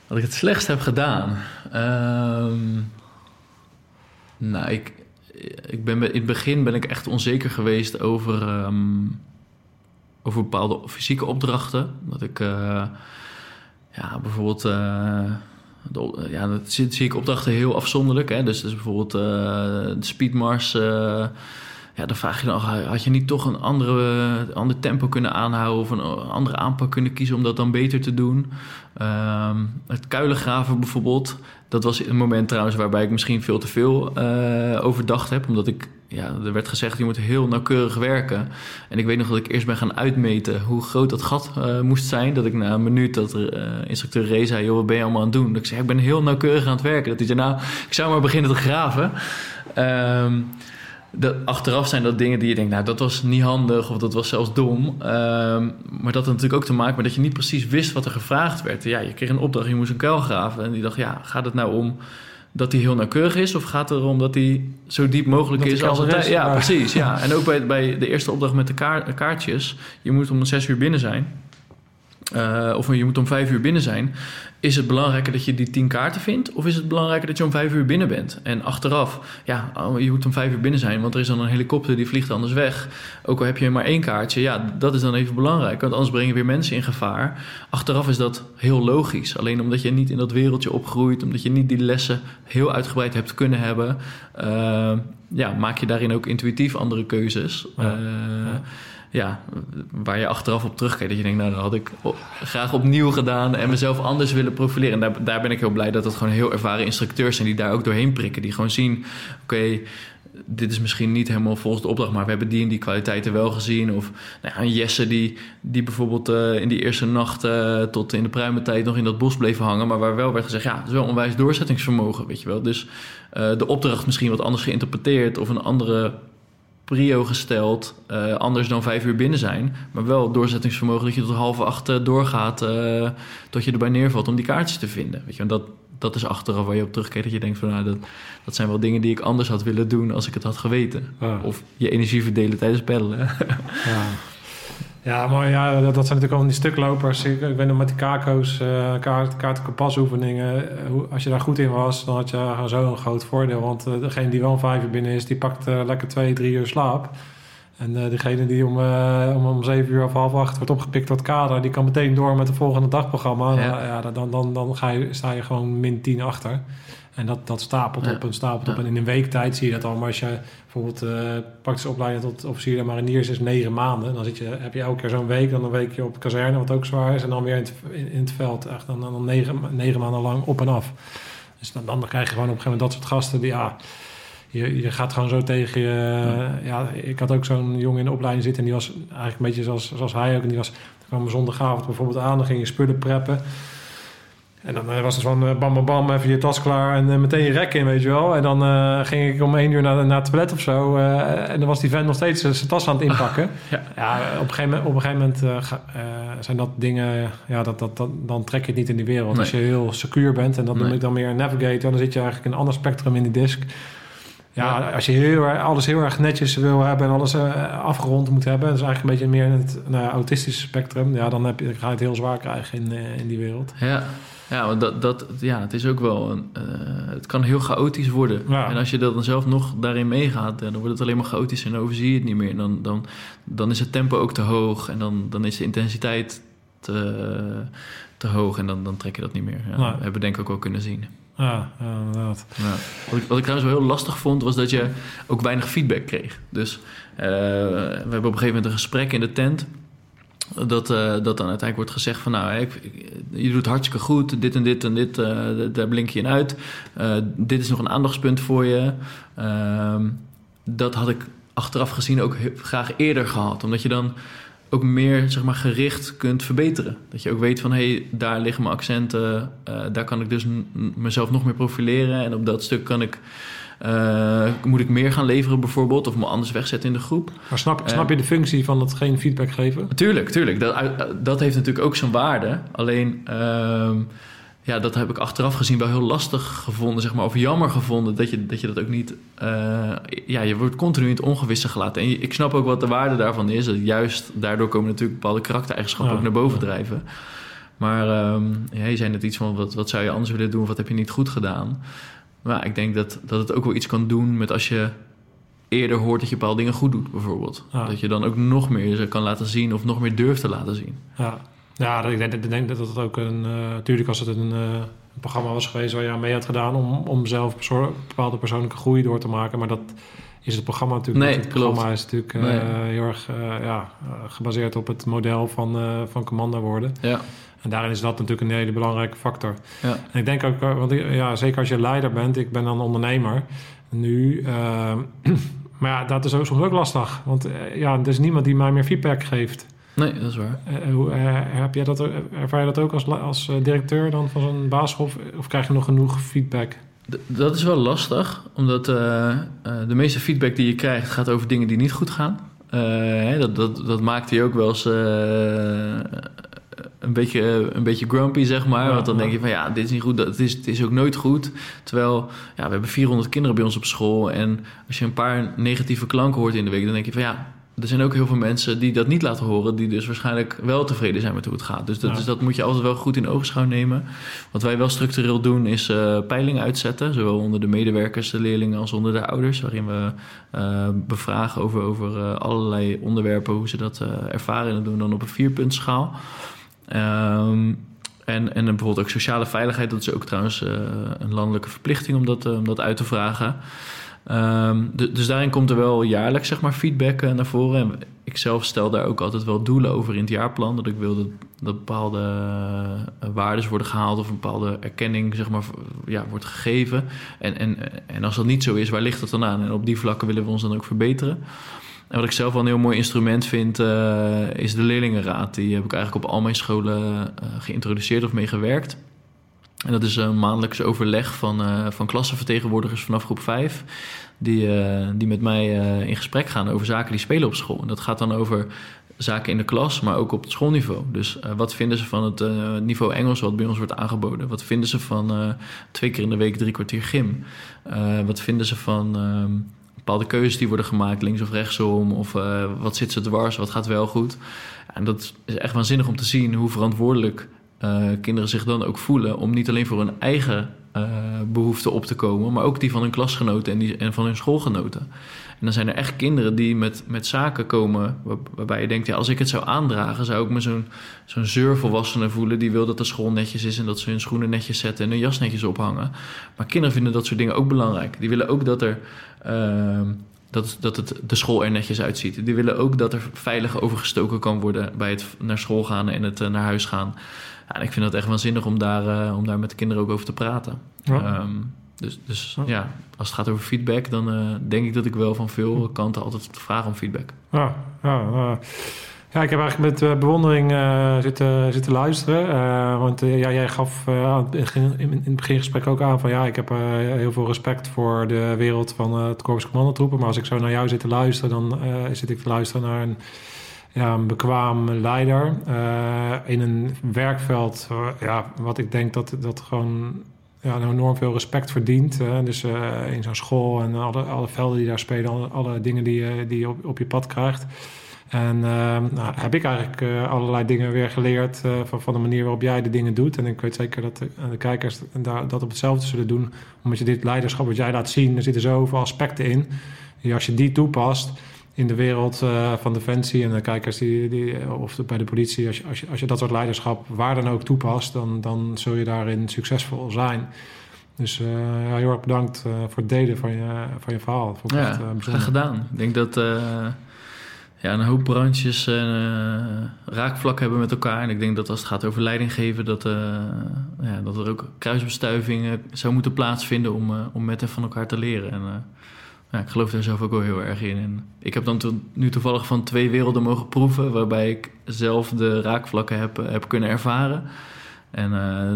Wat ik het slechtst heb gedaan? Um, nou, ik, ik ben, in het begin ben ik echt onzeker geweest over, um, over bepaalde fysieke opdrachten. Dat ik uh, ja, bijvoorbeeld ja, dat zie, ik opdrachten heel afzonderlijk. Hè? Dus, dus bijvoorbeeld uh, de speedmars. Ja, dan vraag je dan, had je niet toch een andere, ander tempo kunnen aanhouden of een andere aanpak kunnen kiezen om dat dan beter te doen? Uh, het kuilengraven bijvoorbeeld, dat was een moment trouwens waarbij ik misschien veel te veel uh, overdacht heb, omdat ik, ja, er werd gezegd je moet heel nauwkeurig werken. En ik weet nog dat ik eerst ben gaan uitmeten hoe groot dat gat moest zijn. Dat ik na een minuut dat instructeur Ray zei, joh, wat ben je allemaal aan het doen? Dat ik zei, ik ben heel nauwkeurig aan het werken. Dat hij zei, nou, ik zou maar beginnen te graven. Um, dat, achteraf zijn dat dingen die je denkt, nou dat was niet handig of dat was zelfs dom. Um, maar dat had natuurlijk ook te maken met dat je niet precies wist wat er gevraagd werd. Ja, je kreeg een opdracht, je moest een kuil graven. En die dacht, ja, gaat het nou om dat hij heel nauwkeurig is of gaat het erom dat hij zo diep mogelijk is als het Ja, precies. Ja. En ook bij, bij de eerste opdracht met de kaartjes, je moet om zes uur binnen zijn. Uh, of je moet om vijf uur binnen zijn. Is het belangrijker dat je die tien kaarten vindt? Of is het belangrijker dat je om vijf uur binnen bent? En achteraf, ja, oh, je moet om vijf uur binnen zijn, want er is dan een helikopter die vliegt anders weg. Ook al heb je maar één kaartje, ja, dat is dan even belangrijk, want anders breng je weer mensen in gevaar. Achteraf is dat heel logisch. Alleen omdat je niet in dat wereldje opgroeit, omdat je niet die lessen heel uitgebreid hebt kunnen hebben, uh, ja, maak je daarin ook intuïtief andere keuzes. Uh, ja ja, waar je achteraf op terugkijkt. Dat je denkt, nou, dat had ik graag opnieuw gedaan en mezelf anders willen profileren. En daar, ben ik heel blij dat het gewoon heel ervaren instructeurs zijn die daar ook doorheen prikken. Die gewoon zien, oké, dit is misschien niet helemaal volgens de opdracht, maar we hebben die en die kwaliteiten wel gezien. Of nou ja, een Jesse die, die bijvoorbeeld uh, in die eerste nacht uh, tot in de pruimentijd nog in dat bos bleef hangen, maar waar wel werd gezegd, ja, het is wel onwijs doorzettingsvermogen, weet je wel. Dus uh, de opdracht misschien wat anders geïnterpreteerd of een andere prio gesteld, uh, anders dan vijf uur binnen zijn. Maar wel doorzettingsvermogen dat je tot half acht uh, doorgaat uh, tot je erbij neervalt om die kaartjes te vinden. Weet je, en dat, dat is achteraf waar je op terugkijkt dat je denkt van nou, dat, dat zijn wel dingen die ik anders had willen doen als ik het had geweten. Of je energie verdelen tijdens peddelen. ja. Ja, maar ja, dat, zijn natuurlijk al die stuklopers. Ik, ik weet nog met die kako's, uh, kaart, kaart kompas-oefeningen. als je daar goed in was, dan had je zo'n groot voordeel. Want uh, degene die wel vijf uur binnen is, die pakt lekker twee, drie uur slaap. En degene die om, om, om zeven uur of half acht wordt opgepikt door het kader... die kan meteen door met het volgende dagprogramma. Ja. ja dan, dan, dan ga je, sta je gewoon min tien achter. En dat, dat stapelt op en stapelt op. En in een week tijd zie je dat al. Maar als je bijvoorbeeld uh, praktische opleiding tot officier en mariniers is negen maanden. Dan zit je, heb je elke keer zo'n week, dan een weekje op kazerne, wat ook zwaar is. En dan weer in het, in, het veld. Echt dan, dan negen, negen maanden lang op en af. Dus dan, dan krijg je gewoon op een gegeven moment dat soort gasten die ja. Je, je gaat gewoon zo tegen je. Ja, ik had ook zo'n jongen in de opleiding zitten. En die was eigenlijk een beetje zoals, zoals hij ook. En die was. Kwam zondagavond bijvoorbeeld aan. Dan ging je spullen preppen. En dan eh, was het van uh, bam, bam, bam, even je tas klaar en uh, meteen je rek in, weet je wel. En dan ging ik om één uur naar, naar het toilet of zo. en dan was die vent nog steeds zijn tas aan het inpakken. *laughs* ja. ja. op een gegeven moment, op een gegeven moment zijn dat dingen... Ja, dat, dat, dat, dan trek je het niet in die wereld. Als je heel secuur bent, en dat noem ik dan meer navigator... dan zit je eigenlijk in een ander spectrum in die disk. Ja, als je heel, alles heel erg netjes wil hebben en alles afgerond moet hebben... dat is eigenlijk een beetje meer in het nou, autistische spectrum... ja, dan, heb je, dan ga je het heel zwaar krijgen in, in die wereld. Ja. Ja, want dat, dat, ja, het is ook wel een, uh, het kan heel chaotisch worden. En als je dat dan zelf nog daarin meegaat, dan wordt het alleen maar chaotisch en dan overzie je het niet meer. Dan, dan, dan is het tempo ook te hoog en dan, dan is de intensiteit te, te hoog en dan, dan trek je dat niet meer. Ja, Dat hebben we denk ik ook wel kunnen zien. Ja, inderdaad. Ja. Wat, ik, wat ik trouwens wel heel lastig vond, was dat je ook weinig feedback kreeg. Dus uh, we hebben op een gegeven moment een gesprek in de tent dat, uh, dat dan uiteindelijk wordt gezegd van nou, je doet hartstikke goed, dit en dit en dit, uh, daar blink je in uit. Uh, dit is nog een aandachtspunt voor je. Ehm, dat had ik achteraf gezien ook graag eerder gehad, omdat je dan ook meer zeg maar, gericht kunt verbeteren. Dat je ook weet van hé, hey, daar liggen mijn accenten, daar kan ik dus mezelf nog meer profileren en op dat stuk kan ik uh, moet ik meer gaan leveren bijvoorbeeld? Of me anders wegzetten in de groep? Maar snap, snap je de functie van dat geen feedback geven? Tuurlijk, tuurlijk. Dat, dat heeft natuurlijk ook zijn waarde. Alleen... Uh, ja, dat heb ik achteraf gezien wel heel lastig gevonden, zeg maar, of jammer gevonden dat je dat, je dat ook niet. Uh, ja, je wordt continu in het ongewisse gelaten. En ik snap ook wat de waarde daarvan is. Dat juist daardoor komen natuurlijk bepaalde karaktereigenschappen ook naar boven drijven. Maar um, ja, je zei net iets van: wat, wat zou je anders willen doen? Wat heb je niet goed gedaan? Maar ik denk dat, dat het ook wel iets kan doen met als je eerder hoort dat je bepaalde dingen goed doet, bijvoorbeeld. Dat je dan ook nog meer ze kan laten zien of nog meer durft te laten zien. Ja, ja ik, denk, ik denk dat het ook een... Uh, natuurlijk als het een, uh, een programma was geweest waar je aan mee had gedaan om, om zelf bepaalde persoonlijke groei door te maken. Maar dat is het programma natuurlijk nee, Het programma is natuurlijk uh, heel erg uh, ja, gebaseerd op het model van, uh, van commando worden. Ja. En daarin is dat natuurlijk een hele belangrijke factor. Ja. En ik denk ook, want ja, zeker als je leider bent, ik ben dan ondernemer nu. *clears throat* maar ja, dat is ook soms ook lastig. Want ja, er is niemand die mij meer feedback geeft. Nee, dat is waar. hoe, heb jij dat, ervaar je dat ook als, als directeur dan van zo'n basisschool? Of, krijg je nog genoeg feedback? Dat is wel lastig, omdat de meeste feedback die je krijgt gaat over dingen die niet goed gaan. Hè, dat, dat, dat maakt hij ook wel eens een, beetje, een beetje grumpy, zeg maar. Ja, Want dan denk je van ja, dit is niet goed, het is, het is ook nooit goed. Terwijl ja, we hebben 400 kinderen bij ons op school. En als je een paar negatieve klanken hoort in de week, dan denk je van ja, er zijn ook heel veel mensen die dat niet laten horen, die dus waarschijnlijk wel tevreden zijn met hoe het gaat. Dus dat, dus dat moet je altijd wel goed in oogschouw nemen. Wat wij wel structureel doen, is uh, peilingen uitzetten, zowel onder de medewerkers, de leerlingen als onder de ouders, waarin we uh, bevragen over, over uh, allerlei onderwerpen, hoe ze dat ervaren en dat doen dan op een vierpuntschaal. Um, en, en bijvoorbeeld ook sociale veiligheid, dat is ook trouwens een landelijke verplichting om dat, om dat uit te vragen. Um, dus daarin komt er wel jaarlijks zeg maar, feedback uh, naar voren. En ik zelf stel daar ook altijd wel doelen over in het jaarplan. Dat ik wil dat, bepaalde waarden worden gehaald of een bepaalde erkenning zeg maar, ja, wordt gegeven. En, en, en als dat niet zo is, waar ligt dat dan aan? En op die vlakken willen we ons dan ook verbeteren. En wat ik zelf wel een heel mooi instrument vind, uh, is de leerlingenraad. Die heb ik eigenlijk op al mijn scholen geïntroduceerd of meegewerkt. En dat is een maandelijks overleg van, uh, van klassenvertegenwoordigers vanaf groep 5. Die, die met mij in gesprek gaan over zaken die spelen op school. En dat gaat dan over zaken in de klas, maar ook op het schoolniveau. Dus wat vinden ze van het niveau Engels wat bij ons wordt aangeboden? Wat vinden ze van twee keer in de week drie kwartier gym? wat vinden ze van ehm, bepaalde keuzes die worden gemaakt, links of rechtsom? Of wat zit ze dwars, wat gaat wel goed? En dat is echt waanzinnig om te zien hoe verantwoordelijk uh, kinderen zich dan ook voelen om niet alleen voor hun eigen uh, behoeften op te komen, maar ook die van hun klasgenoten en, die, en van hun schoolgenoten. En dan zijn er echt kinderen die met, met zaken komen waar, waarbij je denkt, ja, als ik het zou aandragen, zou ik me zo'n zo'n zeurvolwassene voelen die wil dat de school netjes is en dat ze hun schoenen netjes zetten en hun jas netjes ophangen. Maar kinderen vinden dat soort dingen ook belangrijk. Die willen ook dat er. Uh, dat, dat het de school er netjes uitziet. Die willen ook dat er veilig overgestoken kan worden bij het naar school gaan en het uh, naar huis gaan. Ja, en ik vind dat echt waanzinnig om daar, uh, om daar met de kinderen ook over te praten. Ja. Um, dus dus ja. ja. als het gaat over feedback, dan uh, denk ik dat ik wel van veel kanten altijd vraag om feedback. Ja, ja, ja, ik heb eigenlijk met bewondering uh, zitten, zitten luisteren. Want ja, jij gaf in, in, het begingesprek ook aan van ja, ik heb heel veel respect voor de wereld van het Korps Commandotroepen. Maar als ik zo naar jou zit te luisteren, dan zit ik te luisteren naar een ja, een bekwaam leider uh, in een werkveld uh, ja, wat ik denk dat, dat gewoon ja, enorm veel respect verdient. Uh, dus in zo'n school en alle, alle velden die daar spelen, alle, dingen die, die je op, op je pad krijgt. En nou, heb ik eigenlijk allerlei dingen weer geleerd van, van de manier waarop jij de dingen doet. En ik weet zeker dat de, de kijkers daar, dat op hetzelfde zullen doen. Omdat je dit leiderschap wat jij laat zien, er zitten zoveel aspecten in. Die als je die toepast, in de wereld uh, van Defensie en de kijkers die, die, of bij de politie, als je, als, je, als je dat soort leiderschap waar dan ook toepast, dan, dan zul je daarin succesvol zijn. Dus uh, ja, heel erg bedankt uh, voor het delen van je, van je verhaal. Vond ja, graag gedaan. Ik denk dat ja, een hoop branches raakvlak hebben met elkaar. En ik denk dat als het gaat over leiding geven, dat, ja, dat er ook kruisbestuivingen zou moeten plaatsvinden om, om met en van elkaar te leren. En, ja, ik geloof daar zelf ook wel heel erg in. En ik heb dan nu toevallig van twee werelden mogen proeven, waarbij ik zelf de raakvlakken heb, heb kunnen ervaren. En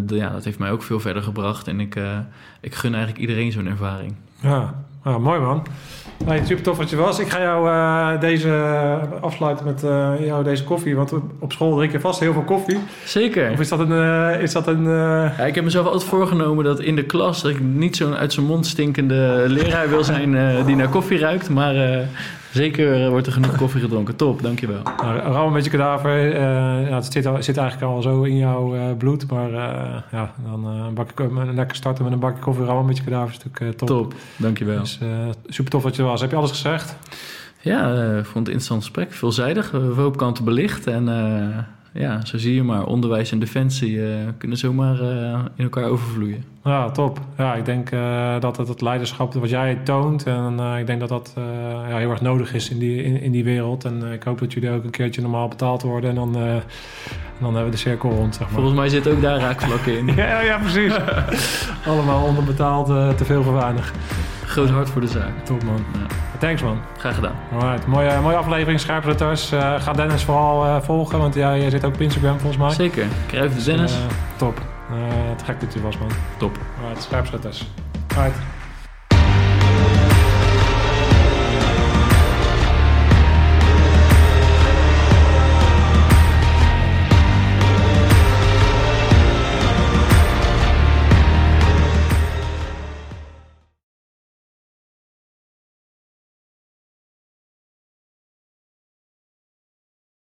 de, ja, dat heeft mij ook veel verder gebracht. En ik, uh, ik gun eigenlijk iedereen zo'n ervaring. Ja, ja, mooi man. Nee, super tof dat je was. Ik ga jou uh, deze afsluiten met uh, jou deze koffie. Want op school drink je vast heel veel koffie. Zeker. Of is dat een... Uh, is dat een ja, ik heb mezelf altijd voorgenomen dat in de klas... dat ik niet zo'n uit zijn mond stinkende leraar wil zijn die naar koffie ruikt. Maar Zeker eh, wordt er genoeg koffie gedronken. Top, dankjewel. Nou, rauw een beetje kadaver. Uh, ja, het zit, zit, eigenlijk al zo in jouw uh, bloed. Maar uh, ja, dan uh, bak ik, lekker starten met een bakje koffie. Rauw een beetje kadaver is natuurlijk top. Top, dankjewel. Dus, super tof dat je er was. Heb je alles gezegd? Ja, ik vond het een interessant gesprek. Veelzijdig. We hebben kanten belicht. En ja, zo zie je maar. Onderwijs en defensie kunnen zomaar in elkaar overvloeien. Ja, top. Ja, ik denk dat het, het leiderschap wat jij toont... en ik denk dat dat ja, heel erg nodig is in die, in, in die wereld. En ik hoop dat jullie ook een keertje normaal betaald worden... en dan, dan hebben we de cirkel rond, zeg maar. Volgens mij zit ook daar raakvlakken in. *laughs* ja, ja, precies. *laughs* Allemaal onderbetaald, te veel voor weinig. Groot hart voor de zaak. Top, man. Ja. Thanks man. Graag gedaan. Alright. Mooie, mooie aflevering, Scherpletters. Uh, eh, ga Dennis vooral uh, volgen, want ja, jij zit ook op Instagram volgens mij. Zeker. Kruif de Dennis. Uh, top. Het gek dat je was man. Top. Alright.